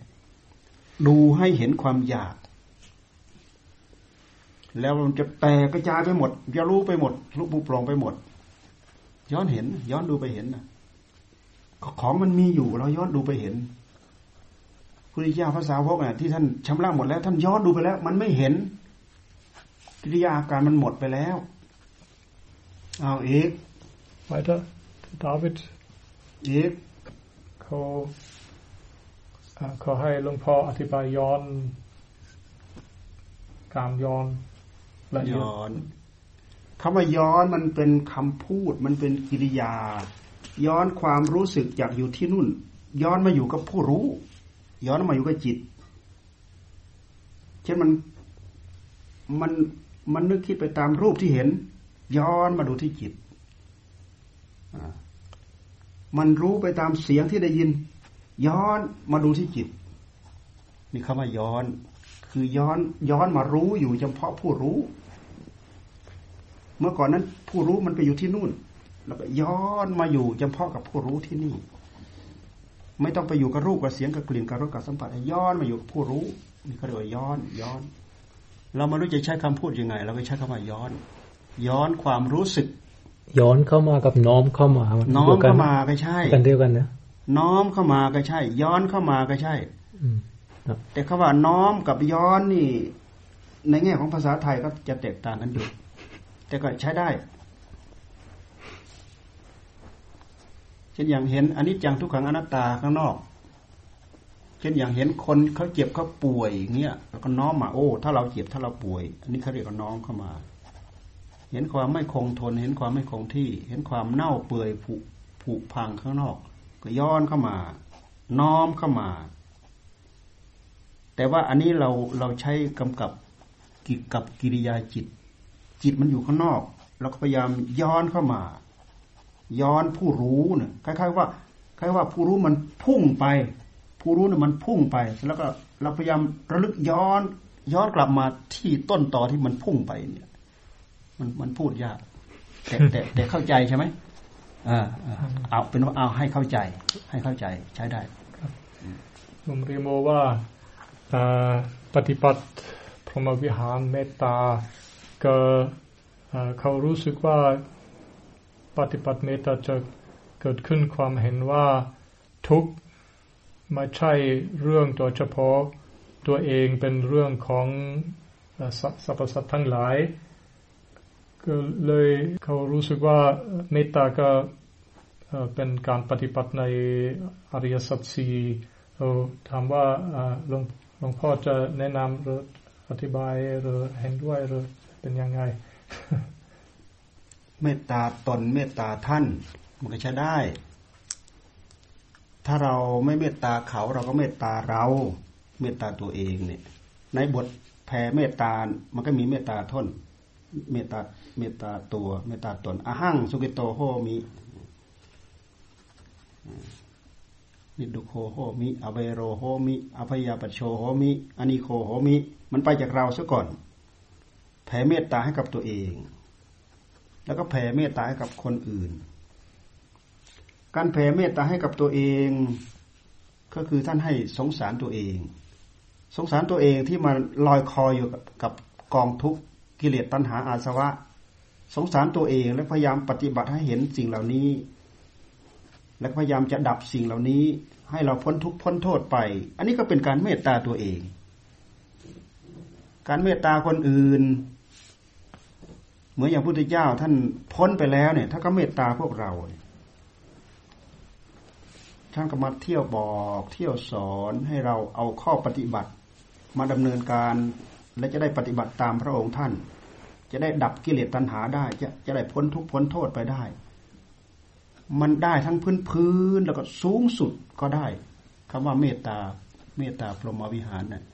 ดูให้เห็นความอยาก แล้วมันจะแตกกระจายไปหมดจะรู้ไปหมดรู้บุปลงไปหมด ย้อนเห็น ย้อนดูไปเห็นนะของมันมีอยู่เราย้อนดูไปเห็นพุทธิยาภาษาวกเนี่ยที่ท่านชำระหมดแล้วท่านย้อนดูไปแล้ว มันไม่เห็นกิริยาอาการมันหมดไปแล้วเอาเอก weiter David เอก เขาเขาให้หลวงพ่ออธิบายย้อนการย้อนละย้อนคำว่าย้อนมันเป็นคำพูด มันเป็นกิริยา ย้อนความรู้สึกจากอยู่ที่นู่น ย้อนมาอยู่กับผู้รู้ ย้อนมาอยู่กับจิต เช่นมันมันมันนึกคิดไปตามรูปที่เห็น ย้อนมาดูที่จิต มันรู้ไปตามเสียงที่ได้ยิน ย้อนมาดูที่จิตนี่คำว่าย้อน คือย้อนย้อนมารู้อยู่เฉพาะผู้รู้ เมื่อก่อนนั้นผู้รู้มันไปอยู่ที่นู่น แล้วก็ย้อนมาอยู่เฉพาะกับผู้รู้ที่นี่ ไม่ต้องไปอยู่กับรูปกับเสียงกับกลิ่นกับรสกับสัมผัสย้อนมาอยู่กับผู้รู้นี่เขาเรียกว่าย้อนย้อน เราม่รู้จะใช้คำพูดยังไง เราก็ใช้คำว่าย้อน ย้อนความรู้สึก ย้อนเข้ามากับน้อมเข้ามาน้อมเข้ามาก็ใช่กันเดียวกันนะน้อมเข้ามาก็ใช่ ย้อนเข้ามาก็ใช่แต่คำว่าน้อมกับย้อนนี่ ในแง่ของภาษาไทยก็จะแตกต่างกันอยู่ แต่ก็ใช้ได้เช่นอย่างเห็นอันนี้จังทุกขังอนัตตาข้างนอก เช่นอย่างเห็นคนเขาเจ็บเขาป่วยเงี้ยแล้วก็น้อมมาโอ้ ถ้าเราเจ็บถ้าเราป่วย อันนี้เขาเรียกว่าน้อมเข้ามา เห็นความไม่คงทน เห็นความไม่คงที่ เห็นความเน่าเปื่อยผุผุพังข้างนอก ก็ย้อนเข้ามา น้อมเข้ามา แต่ว่าอันนี้เราเราใช้กำกับกิกับกิริยาจิต จิตมันอยู่ข้างนอกเราก็พยายามย้อนเข้ามา ย้อนผู้รู้เนี่ยคล้ายๆว่าคล้ายว่าผู้รู้มันพุ่งไป ผู้รู้เนี่ยมันพุ่งไป แล้วก็เราพยายามระลึกย้อน ย้อนกลับมาที่ต้นต่อที่มันพุ่งไปเนี่ย มันมันพูดยากแต่แต่แต่เข้าใจใช่ไหมอ่าเอาเป็นว่าเอาให้เข้าใจ ให้เข้าใจใช้ได้ผมเรียโมว่าปฏิบัติพรหมวิหารเมตตาก็เขารู้สึกว่าปฏิบัติเมตตาจะเกิดขึ้นความเห็นว่าทุกไม่ใช่เรื่องโดยเฉพาะตัวเองเป็นเรื่องของสรรพสัตว์ทั้งหลาย ก็เลยเขารู้สึกว่าเมตตาก็เป็นการปฏิบัติในอริยสัจสี่เราถามว่าหลวงหลวงพ่อจะแนะนำหรืออธิบายหรือเห็นด้วยหรือเป็นยังไง เมตตาตนเมตตาท่าน มันก็ใช้ได้ ถ้าเราไม่เมตตาเขาเราก็เมตตาเรา เมตตาตัวเองเนี่ย ในบทแผ่เมตตา มันก็มีเมตตาทน เมตตาเมตตาตัว เมตตาตนอาหังสุกิโตโหมีนิดุโคโหมิอเวโรโหมิอภยาปโชโหมิอนิโคโหมิ มันไปจากเราซะก่อน แผ่เมตตาให้กับตัวเอง แล้วก็แผ่เมตตาให้กับคนอื่น การแผ่เมตตาให้กับตัวเอง ก็คือท่านให้สงสารตัวเอง สงสารตัวเองที่มาลอยคออยู่กับกองทุกข์ กิเลสตัณหาอาสวะ สงสารตัวเองและพยายามปฏิบัติให้เห็นสิ่งเหล่านี้ และพยายามจะดับสิ่งเหล่านี้ ให้เราพ้นทุกข์พ้นโทษไป อันนี้ก็เป็นการเมตตาตัวเอง การเมตตาคนอื่น เหมือนอย่างพุทธเจ้าท่านพ้นไปแล้วเนี่ยถ้านก็เมตตาพวกเราท่านก็มาเที่ยวบอก เที่ยวสอนให้เราเอาข้อปฏิบัติ มาดำเนินการ และจะได้ปฏิบัติตามพระองค์ท่าน จะได้ดับกิเลสตัณหาได้ จะจะได้พ้นทุกข์พ้นโทษไปได้ มันได้ทั้งพื้นพื้นแล้วก็สูงสุดก็ได้คำว่าเมตตา เมตตาพรหมวิหารเนะ่ย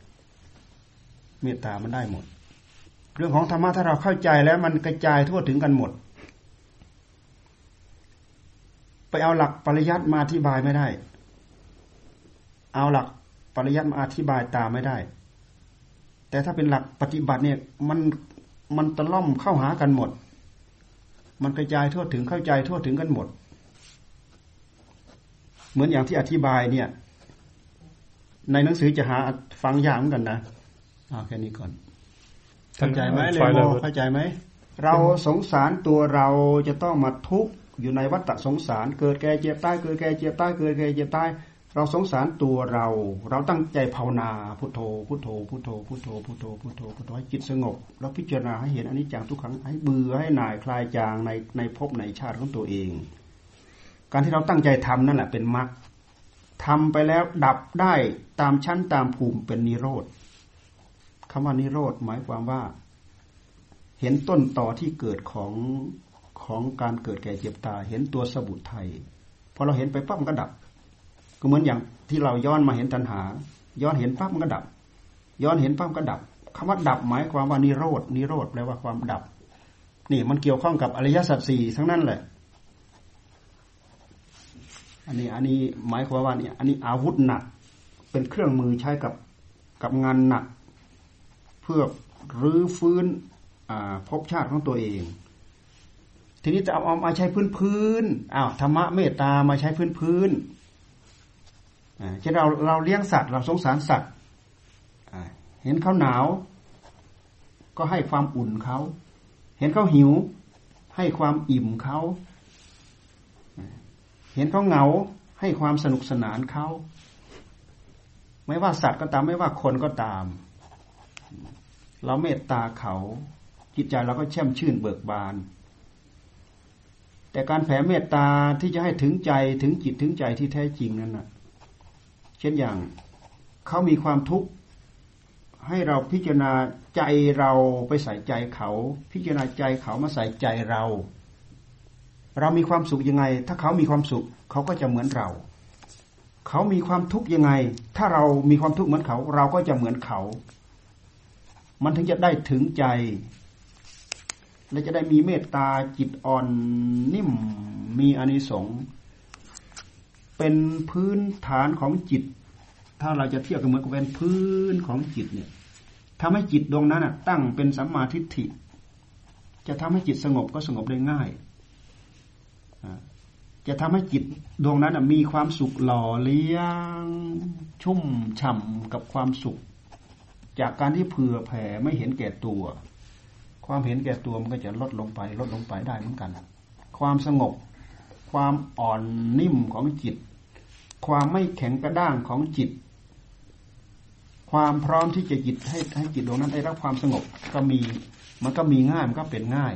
เมตตามันได้หมด เรื่องของธรรมะถ้าเราเข้าใจแล้วมันกระจายทั่วถึงกันหมด ไปเอาหลักปริยัติมาอธิบายไม่ได้ เอาหลักปริยัติมาอธิบายตามไม่ได้ แต่ถ้าเป็นหลักปฏิบัติเนี่ยมันมันตะล่อมเข้าหากันหมด มันกระจายทั่วถึงเข้าใจทั่วถึงกันหมด เหมือนอย่างที่อธิบายเนี่ย ในหนังสือจะหาฟังยากเหมือนกันนะเอาแค่นี้ก่อน เข้าใจไหมเลยโมเข้าใจไหมเราสงสารตัวเราจะต้องมาทุกข์อยู่ในวัฏสงสาร เกิดแก่เจ็บตายเกิดแก่เจ็บตายเกิดแก่เจ็บตาย เราสงสารตัวเรา เราตั้งใจภาวนาพุทโธพุทโธพุทโธพุทโธพุทโธพุทโธพุทโธให้จิตสงบ แล้วพิจารณาให้เห็นอันนี้จังทุกครั้งให้เบื่อให้หน่ายคลายจางในในภพในชาติของตัวเอง การที่เราตั้งใจทำนั่นแหละเป็นมรรคทำไปแล้วดับได้ตามชั้นตามภูมิเป็นนิโรธคำว่านิโรธหมายความว่า เห็นต้นต่อที่เกิดของของการเกิดแก่เจ็บตายเห็นตัวสบุทไทยพอเราเห็นไปปั๊บมันก็ดับ ก็เหมือนอย่างที่เราย้อนมาเห็นตัณหา ย้อนเห็นปั๊บมันก็ดับ ย้อนเห็นปั๊บก็ดับคำว่าดับหมายความว่านิโรธนิโรธแปลว่าความดับ นี่มันเกี่ยวข้องกับอริยสัจสี่ทั้งนั้นแหละ อันนี้อันนี้หมายความว่านี่อันนี้อาวุธหนัก เป็นเครื่องมือใช้กับกับงานหนัก เพื่อรื้อฟื้นภพชาติของตัวเองทีนี้จะเอาเอามาใช้พื้นพื้นอ้าวธรรมะเมตตามาใช้พื้นพื้น เช่นเราเราเลี้ยงสัตว์ เราสงสารสัตว์เห็นเขาหนาว ก็ให้ความอุ่นเขาเห็นเขาหิว ให้ความอิ่มเขาเห็นเขาเหงา ให้ความสนุกสนานเขาไม่ว่าสัตว์ก็ตามไม่ว่าคนก็ตาม เราเมตตาเขาจิตใจเราก็แช่มชื่นเบิกบาน แต่การแผ่เมตตาที่จะให้ถึงใจถึงจิตถึงใจที่แท้จริงนั้นนะ เช่นอย่างเขามีความทุกข์ให้เราพิจารณาใจเราไปใส่ใจเขา พิจารณาใจเขามาใส่ใจเรา เรามีความสุขยังไง ถ้าเขามีความสุขเขาก็จะเหมือนเรา เขามีความทุกข์ยังไง ถ้าเรามีความทุกข์เหมือนเขา เราก็จะเหมือนเขา มันถึงจะได้ถึงใจ และจะได้มีเมตตาจิตอ่อนนิ่มมีอนิสงส์ เป็นพื้นฐานของจิต ถ้าเราจะเทียบกันเหมือนกับเป็นพื้นของจิตเนี่ยทำให้จิตดวงนั้นตั้งเป็นสัมมาทิฏฐิ จะทำให้จิตสงบก็สงบได้ง่าย จะทำให้จิตดวงนั้นมีความสุขหล่อเลี้ยง ชุ่มฉ่ำกับความสุข จากการที่เผื่อแผ่ไม่เห็นแก่ตัว ความเห็นแก่ตัวมันก็จะลดลงไป ลดลงไปได้เหมือนกัน ความสงบ ความอ่อนนิ่มของจิต ความไม่แข็งกระด้างของจิต ความพร้อมที่จะจิตให้ให้จิตดวงนั้นได้รับความสงบก็มี มันก็มีง่ายมันก็เป็นง่าย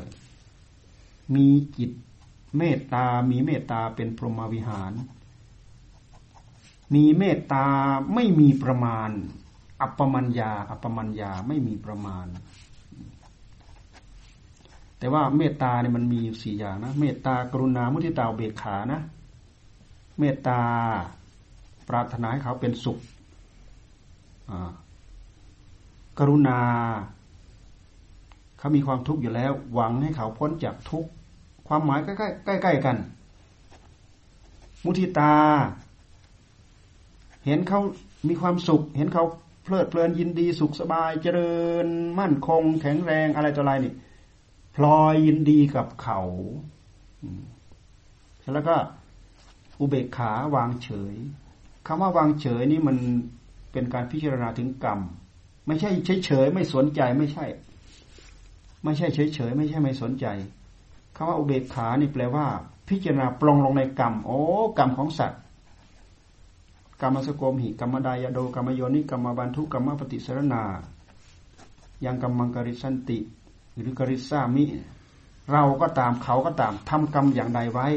มีจิตเมตตา มีเมตตาเป็นพรหมวิหาร มีเมตตาไม่มีประมาณ อัปปมัญญา อัปปมัญญาไม่มีประมาณ แต่ว่าเมตตาเนี่ยมันมีสี่อย่างนะเมตตากรุณามุทิตาเบกขานะ เมตตาปรารถนาให้เขาเป็นสุขกรุณา เขามีความทุกข์อยู่แล้ว หวังให้เขาพ้นจากทุกข์ความหมายใกล้ใกล้ใกล้กัน มุทิตา เห็นเขามีความสุข เห็นเขาเพลิดเพลินยินดีสุขสบายเจริญ มั่นคง แข็งแรงอะไรต่ออะไรนี่ พลอยยินดีกับเขาแล้วก็อุเบกขาวางเฉยคำว่าวางเฉยนี่มันเป็นการพิจารณาถึงกรรม ไม่ใช่เฉยเฉยไม่สนใจไม่ใช่ ไม่ใช่เฉยเฉยไม่ใช่ไม่สนใจคำว่าอุเบกขานี่แปลว่า พิจารณาปลงลงในกรรม โอ้กรรมของสัตว์กรรมสโกมหิกรรมดายโดกรรมโยนิกรรมบันทุกรรมปฏิสรณายังกรรมังกริสันติ หรือกริสามิ เราก็ตามเขาก็ตามทำกรรมอย่างใดไว้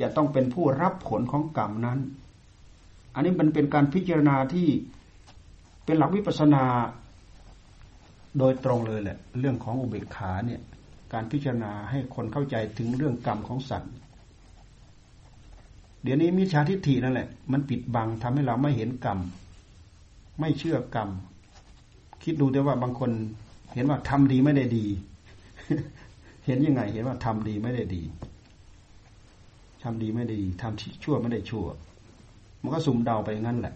จะต้องเป็นผู้รับผลของกรรมนั้น อันนี้มันเป็นการพิจารณาที่เป็นหลักวิปัสนาโดยตรงเลยแหละ เรื่องของอุเบกขาเนี่ย การพิจารณาให้คนเข้าใจถึงเรื่องกรรมของสัตว์เดี๋ยวนี้มิจฉาทิฏฐินั่นแหละ มันปิดบังทำให้เราไม่เห็นกรรม ไม่เชื่อกรรม คิดดูแต่ว่าบางคน เห็นว่าทำดีไม่ได้ดี เห็นยังไง เห็นว่าทำดีไม่ได้ดีทำดีไม่ได้ดีทำชั่วไม่ได้ชั่ว มันก็สุ่มเดาไปงั้นแหละ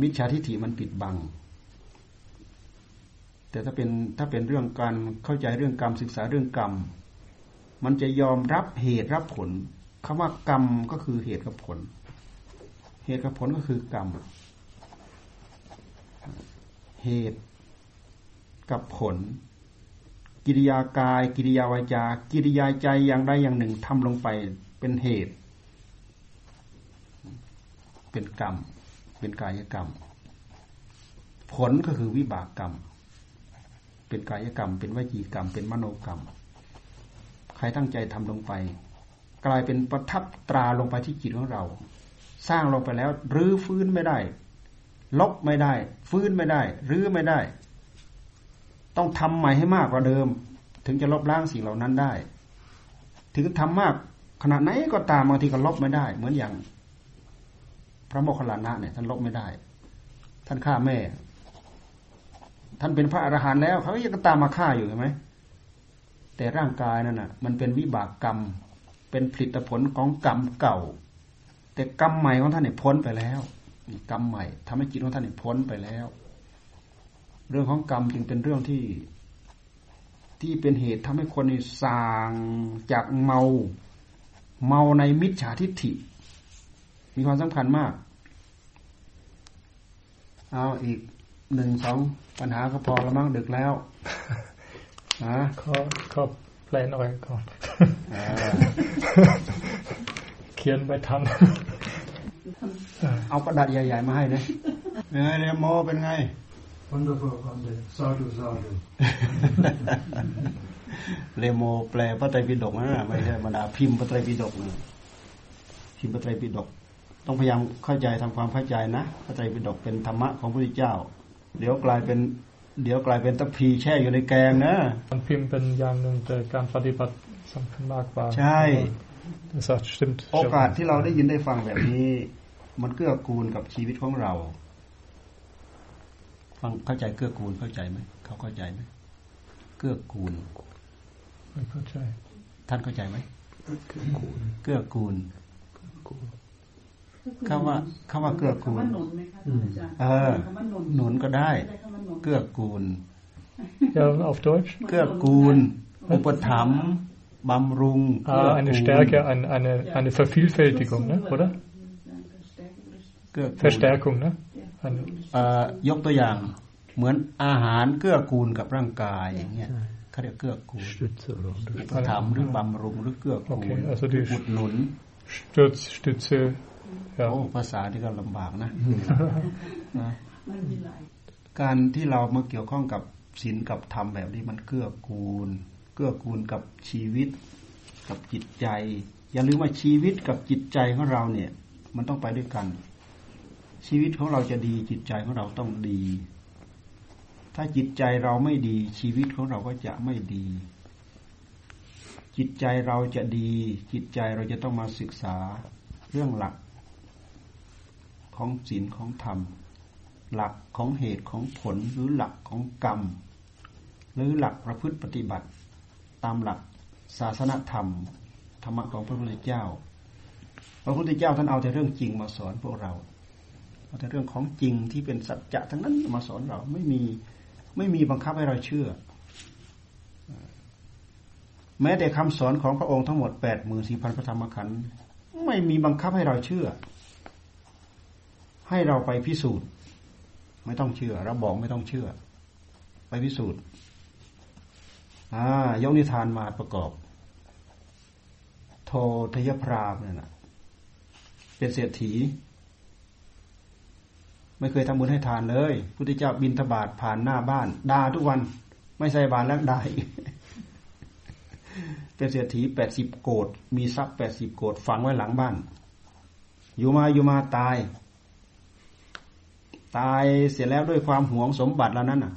มิจฉาทิฏฐิมันปิดบัง แต่ถ้าเป็นถ้าเป็นเรื่องการเข้าใจเรื่องกรรมศึกษาเรื่องกรรม มันจะยอมรับเหตุรับผลคำว่ากรรมก็คือเหตุกับผล เหตุกับผลก็คือกรรม เหตุกับผล กิริยากาย กิริยาวาจา กิริยาใจอย่างใดอย่างหนึ่งทำลงไปเป็นเหตุ เป็นกรรม เป็นกายกรรม ผลก็คือวิบากกรรม เป็นกายกรรม เป็นวจีกรรม เป็นมโนกรรม ใครตั้งใจทำลงไป กลายเป็นประทับตราลงไปที่จิตของเรา สร้างลงไปแล้วรื้อฟื้นไม่ได้ ลบไม่ได้ ฟื้นไม่ได้ รื้อไม่ได้ ต้องทำใหม่ให้มากกว่าเดิม ถึงจะลบล้างสิ่งเหล่านั้นได้ ถึงทำมากขนาดไหนก็ตามบางทีก็ลบไม่ได้ เหมือนอย่าง พระโมคคัลลานะเนี่ยท่านลบไม่ได้ ท่านฆ่าแม่ ท่านเป็นพระอรหันต์แล้วเขายังตามมาฆ่าอยู่ใช่ไหมแต่ร่างกายนั่นน่ะ มันเป็นวิบากกรรม เป็นผลิตผลของกรรมเก่า แต่กรรมใหม่ของท่านเนี่ยพ้นไปแล้ว กรรมใหม่ทำให้จิตของท่านเนี่ยพ้นไปแล้ว เรื่องของกรรมจึงเป็นเรื่องที่ ที่เป็นเหตุทำให้คนนี่สางจากเมา เมาในมิจฉาทิฏฐิ มีความสำคัญมาก เอาอีกหนึ่งสองปัญหาก็พอแล้วมั้งดึกแล้วนะขอขอแปลหน่อยก่อนเขียนไปทัน เอากระดาษใหญ่ ๆ มาให้เลยเนไงเรโมเป็นไง Wonderful, wonderful. Sadhu, sadhu. เรโมแปลพระไตรปิฎกนะไม่ใช่บรรดาพิมพ์พระไตรปิฎกนะพิมพ์พระไตรปิฎกต้องพยายามเข้าใจทำความเข้าใจนะพระไตรปิฎกเป็นธรรมะของพระพุทธเจ้า เดี๋ยวกลายเป็น เดี๋ยวกลายเป็นตะพีแช่อยู่ในแกงนะมันพิมพ์เป็นอย่างหนึ่งแต่การปฏิบัติสำคัญมากกว่า ใช่โอกาสที่เราได้ยินได้ฟังแบบนี้ มันเกื้อกูลกับชีวิตของเราฟังเข้าใจเกื้อกูลเข้าใจไหมเขาเข้าใจไหมเกื้อกูลไม่เข้าใจ ท่านเข้าใจไหมเกื้อกูลเกื้อกูลคำว่าคำว่าเกื้อกูลเออหนุนก็ได้ เกื้อกูลเกื้อกูลอุปถัมภ์บำรุง Ah, eine Stärke, eine, eine, eine Vervielfältigung, ne? oder? Verstärkung, ne? ยกตัวอย่าง เหมือนอาหารเกื้อกูลกับร่างกายอย่างเงี้ยเขาเรียกเกื้อกูลถามหรือบำรุงหรือเกื้อกูลอุดหนุนโอ้ภาษาที่ก็ลำบากนะการที่เรามาเกี่ยวข้องกับศีลกับธรรมแบบนี้มันเกื้อกูล เกื้อกูลกับชีวิต กับจิตใจ อย่าลืมว่าชีวิตกับจิตใจของเราเนี่ย มันต้องไปด้วยกัน ชีวิตของเราจะดีจิตใจของเราต้องดี ถ้าจิตใจเราไม่ดี ชีวิตของเราก็จะไม่ดี จิตใจเราจะดี จิตใจเราจะต้องมาศึกษาเรื่องหลัก ของศีลของธรรม หลักของเหตุของผลหรือหลักของกรรม หรือหลักประพฤติปฏิบัติ ตามหลักศาสนธรรม ธรรมะของพระพุทธเจ้า พระพุทธเจ้าท่านเอาแต่เรื่องจริงมาสอนพวกเรา แต่เรื่องของจริงที่เป็นสัจจะทั้งนั้นมาสอนเราไม่มีไม่มีบังคับให้เราเชื่อ แม้แต่คำสอนของพระองค์ทั้งหมดแปดหมื่นสี่พันพระธรรมขันธ์ไม่มีบังคับให้เราเชื่อ ให้เราไปพิสูจน์ ไม่ต้องเชื่อ เราบอกไม่ต้องเชื่อ ไปพิสูจน์อ่ายกนิทานมาประกอบ โททยพรามเนี่ยนะเป็นเศรษฐี ไม่เคยทำบุญให้ทานเลยพุทธเจ้าบินทบาทผ่านหน้าบ้านด่าทุกวัน ไม่ใส่บาตรแล้วด่าเป็นเศรษฐีแปดสิบโกดมีทรัพย์แปดสิบโกดฝังไว้หลังบ้าน อยู่มาอยู่มาตาย ตายเสร็จแล้วด้วยความหวงสมบัติแล้วนั้นน่ะ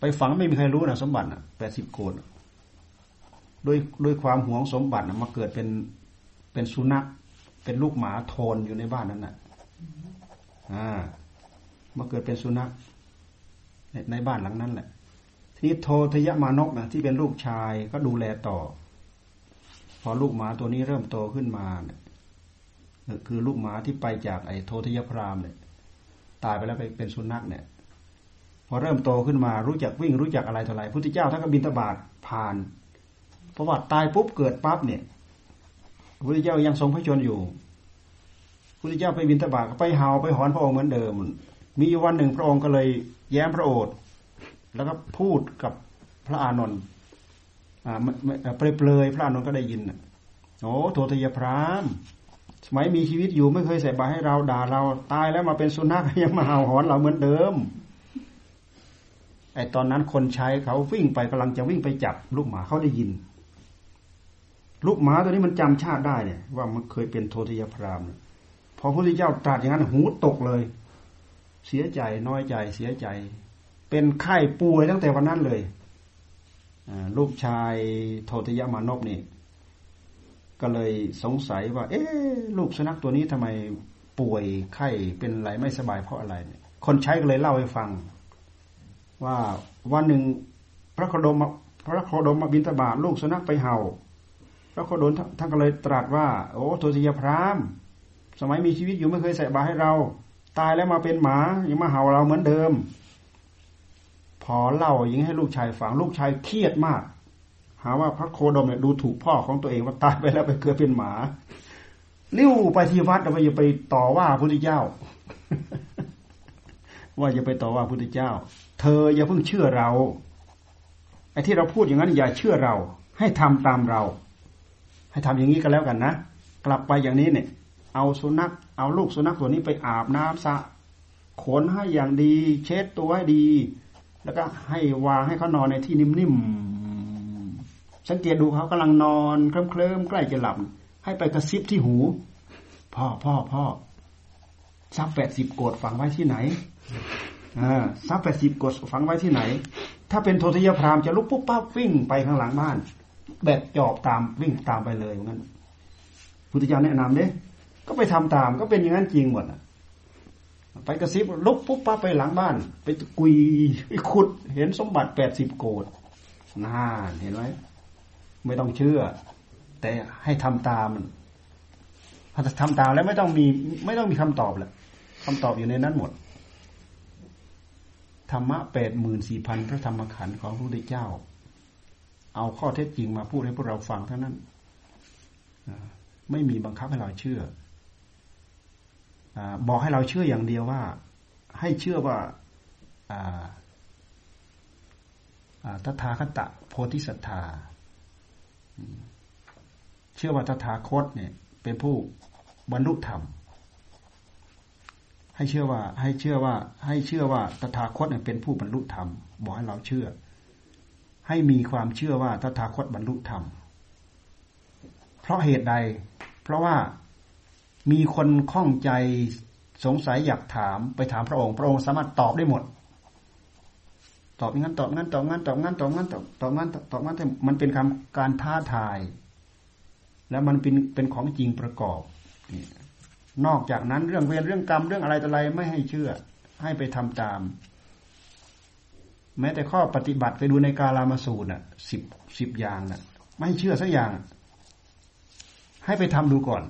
ไปฝังไม่มีใครรู้นะสมบัติน่ะแปดสิบโกดด้วยด้วยความหวงสมบัติมาเกิดเป็นเป็นสุนัข เป็นลูกหมาโทนอยู่ในบ้านนั้นน่ะ อ่า มาเกิดเป็นสุนัขในบ้านหลังนั้นแหละ ทีนี้โททยมานกนะที่เป็นลูกชายก็ดูแลต่อ พอลูกหมาตัวนี้เริ่มโตขึ้นมาเนี่ยคือลูกหมาที่ไปจากไอ้โททยพรามเนี่ย ตายไปแล้วไปเป็นสุนัขเนี่ย พอเริ่มโตขึ้นมารู้จักวิ่งรู้จักอะไรเท่าไรพุทธเจ้าท่านก็บินตบาทผ่านประวัติตายปุ๊บเกิดปั๊บเนี่ยพระพุทธเจ้ายังทรงพระชนอยู่พุทธเจ้าไปบินตบาทก็ไปเห่าไปหอนพระองค์เหมือนเดิม มีวันหนึ่งพระองค์ก็เลยแย้มพระโอษฐ์แล้วก็พูดกับพระอานนท์เปรยเปลยพระอานนท์ก็ได้ยินโอ้โททยพรามสมัยมีชีวิตอยู่ไม่เคยใส่บาให้เราด่าเราตายแล้วมาเป็นสุนัขยังมาเห่าหอนเราเหมือนเดิมไอตอนนั้นคนใช้เขาวิ่งไปกำลังจะวิ่งไปจับ ลูกหมาเขาได้ยิน ลูกหมาตัวนี้มันจำชาติได้เนี่ย ว่ามันเคยเป็นโททยพรามพอพระพุทธเจ้าตรัสอย่างนั้นหูตกเลย เสียใจน้อยใจเสียใจ เป็นไข้ป่วยตั้งแต่วันนั้นเลยลูกชายโทตยมานพนี่ก็เลยสงสัยว่า เอ๊ลูกสุนัขตัวนี้ทำไมป่วยไข้เป็นไรไม่สบายเพราะอะไรเนี่ยคนใช้ก็เลยเล่าให้ฟัง ว่าวันหนึ่งพระโคดมพระโคดมมาบินตบาทลูกสุนัขไปเห่า พระโคดมท่านก็เลยตรัสว่า โอ้โทตยพรามสมัยมีชีวิตอยู่ไม่เคยใส่บาให้เรา ตายแล้วมาเป็นหมายังมาเห่าเราเหมือนเดิม พอเล่าย่างให้ลูกชายฟังลูกชายเครียดมาก หาว่าพระโคดมเนี่ยดูถูกพ่อของตัวเองว่าตายไปแล้วไปเกิดเป็นหมาลิ้วไปที่วัดแล้วไปอย่าไปต่อว่าพระพุทธเจ้า ว่าอย่าไปต่อว่าพระพุทธเจ้า เธออย่าเพิ่งเชื่อเราไอ้ที่เราพูดอย่างนั้น อย่าเชื่อเรา ให้ทำตามเรา ให้ทำอย่างนี้ก็แล้วกันนะกลับไปอย่างนี้เนี่ย เอาสุนัข เอาลูกสุนัขตัวนี้ไปอาบน้ำสะขนให้อย่างดี เช็ดตัวให้ดี แล้วก็ให้วางให้เขานอนในที่นิ่มๆสังเกตดูเขากำลังนอนเคลิ้มๆใกล้จะหลับ ให้ไปกระซิบที่หู พ่อพ่อพ่อซับแปดสิบโกดฝังไว้ที่ไหนอ่าซับแปดสิบโกดฝังไว้ที่ไหน ถ้าเป็นโททยพรามจะลุกปุ๊บปั๊บวิ่งไปข้างหลังบ้าน แบบจอบตามวิ่งตามไปเลยงั้นพุทธเจ้าแนะนำเด้ ก็ไปทำตาม ก็เป็นอย่างนั้นจริงหมดไปกระซิบลุกปุ๊บปั๊บไปหลังบ้าน ไปกุยไปขุด เห็นสมบัติแปดสิบโกดน่าเห็นไหมไม่ต้องเชื่อ แต่ให้ทำตามมันถ้าทำตามแล้วไม่ต้องมี ไม่ต้องมีคำตอบแหละคำตอบอยู่ในนั้นหมดธรรมะแปดหมื่นสี่พันพระธรรมขันธ์ของพระพุทธเจ้า เอาข้อเท็จจริงมาพูดให้พวกเราฟังเท่านั้น ไม่มีบังคับให้เราเชื่อ บอกให้เราเชื่ออย่างเดียวว่า ให้เชื่อว่าตถาคตโพธิสัตธาเชื่อว่าตถาคตเนี่ย เป็นผู้บรรลุธรรม ให้เชื่อว่า ให้เชื่อว่า ให้เชื่อว่าตถาคตเนี่ยเป็นผู้บรรลุธรรม บอกให้เราเชื่อ ให้มีความเชื่อว่าตถาคตบรรลุธรรม เพราะเหตุใด เพราะว่า มีคนข้องใจสงสัยอยากถามไปถามพระองค์ พระองค์สามารถตอบได้หมด ตอบงั้นตอบงั้นตอบงั้นตอบงั้นตอบงั้นตอบตอบงั้นตอบงั้นมันเป็นคำการท้าทาย แล้วมันเป็นเป็นของจริงประกอบนอกจากนั้นเรื่องเวรเรื่องกรรมเรื่องอะไรต่ออะไรไม่ให้เชื่อ ให้ไปทำตาม แม้แต่ข้อปฏิบัติไปดูในกาลามาสูตรน่ะสิบสิบอย่างน่ะ ไม่เชื่อสักอย่าง ให้ไปทำดูก่อน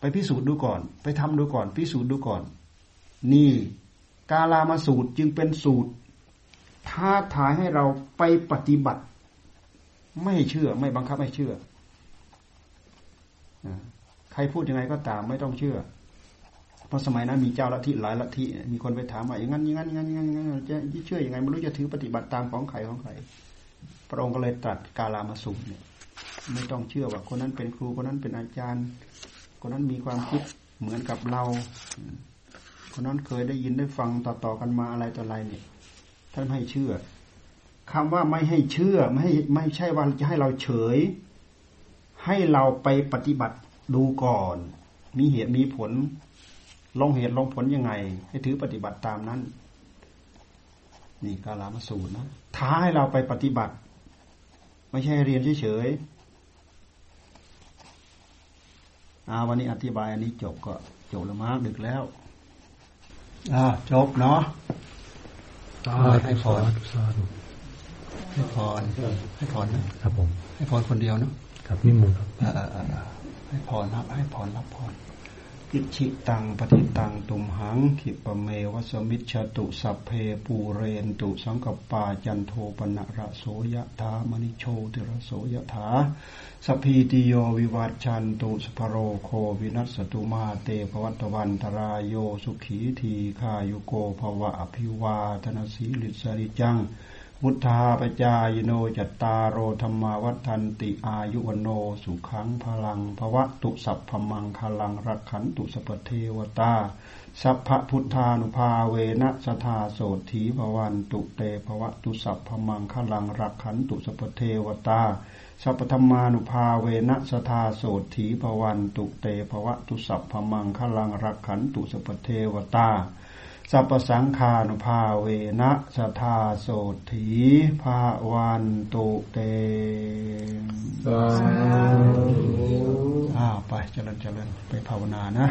ไปพิสูจน์ดูก่อน ไปทำดูก่อน พิสูจน์ดูก่อน นี่ กาลามาสูตรจึงเป็นสูตรท้าทายให้เราไปปฏิบัติ ไม่เชื่อ ไม่บังคับให้เชื่อใครพูดยังไงก็ตามไม่ต้องเชื่อ เพราะสมัยนั้นมีเจ้าลัทธิหลายลัทธิมีคนไปถามว่าอย่างนั้นอย่างนั้นอย่างนั้นอย่างนั้นจะเชื่ออยังไงไม่รู้จะถือปฏิบัติตามของใครของใครพระองค์ก็เลยตรัสกาลามาสูตรเนี่ย ไม่ต้องเชื่อว่าคนนั้นเป็นครูคนนั้นเป็นอาจารย์ คนนั้นมีความคิดเหมือนกับเรา คนนั้นเคยได้ยินได้ฟังต่อๆกันมาอะไรต่ออะไรเนี่ยท่านให้เชื่อคำว่าไม่ให้เชื่อไม่ให้ไม่ใช่ว่าจะให้เราเฉย ให้เราไปปฏิบัติดูก่อน มีเหตุมีผล ลงเหตุลงผลยังไง ให้ถือปฏิบัติตามนั้น นี่กาลามสูตรนะท้าให้เราไปปฏิบัติ ไม่ใช่เรียนเฉย อาวันนี้อธิบายอันนี้จบก็จบแล้วมากดึกแล้วอ่าจบเนาะให้พรให้พรให้พรนะครับผม ให้พรคนเดียวเนาะครับนิมนต์ครับให้พรรับให้พรรับพร อิชิตังปฏิตังตุมหังขิปเมวัสมิชตุสัพเพปูเรนตุสังกปาจันโทปนะระโสยถามณิโชติระโสยถาสพีติโยวิวัตชันตุสภโรโควินัสตุมาเตภวัตวันตรายโยสุขีทีขายุโกภวะอภิวาธนสีลิสริจัง มุทาปจายโนจัตตารโอธรรมาวัฏันติอายุวโนสุขังพลังภวะตุสัพพมังคลังรักขันตุสปเทวตา สัพพพุทธานุภาเวนะสทาโสถีภวันตุเตภวะตุสัพพมังคลังรักขันตุสปเทวตา สัพพธรรมานุภาเวนะสทาโสถีภวันตุเตภวะตุสัพพมังคลังรักขันตุสปเทวตา สัพสังคานุภาเวนะสทาโสถีภาวันตุเตอ้าวไปเจริญเจริญไปภาวนานะ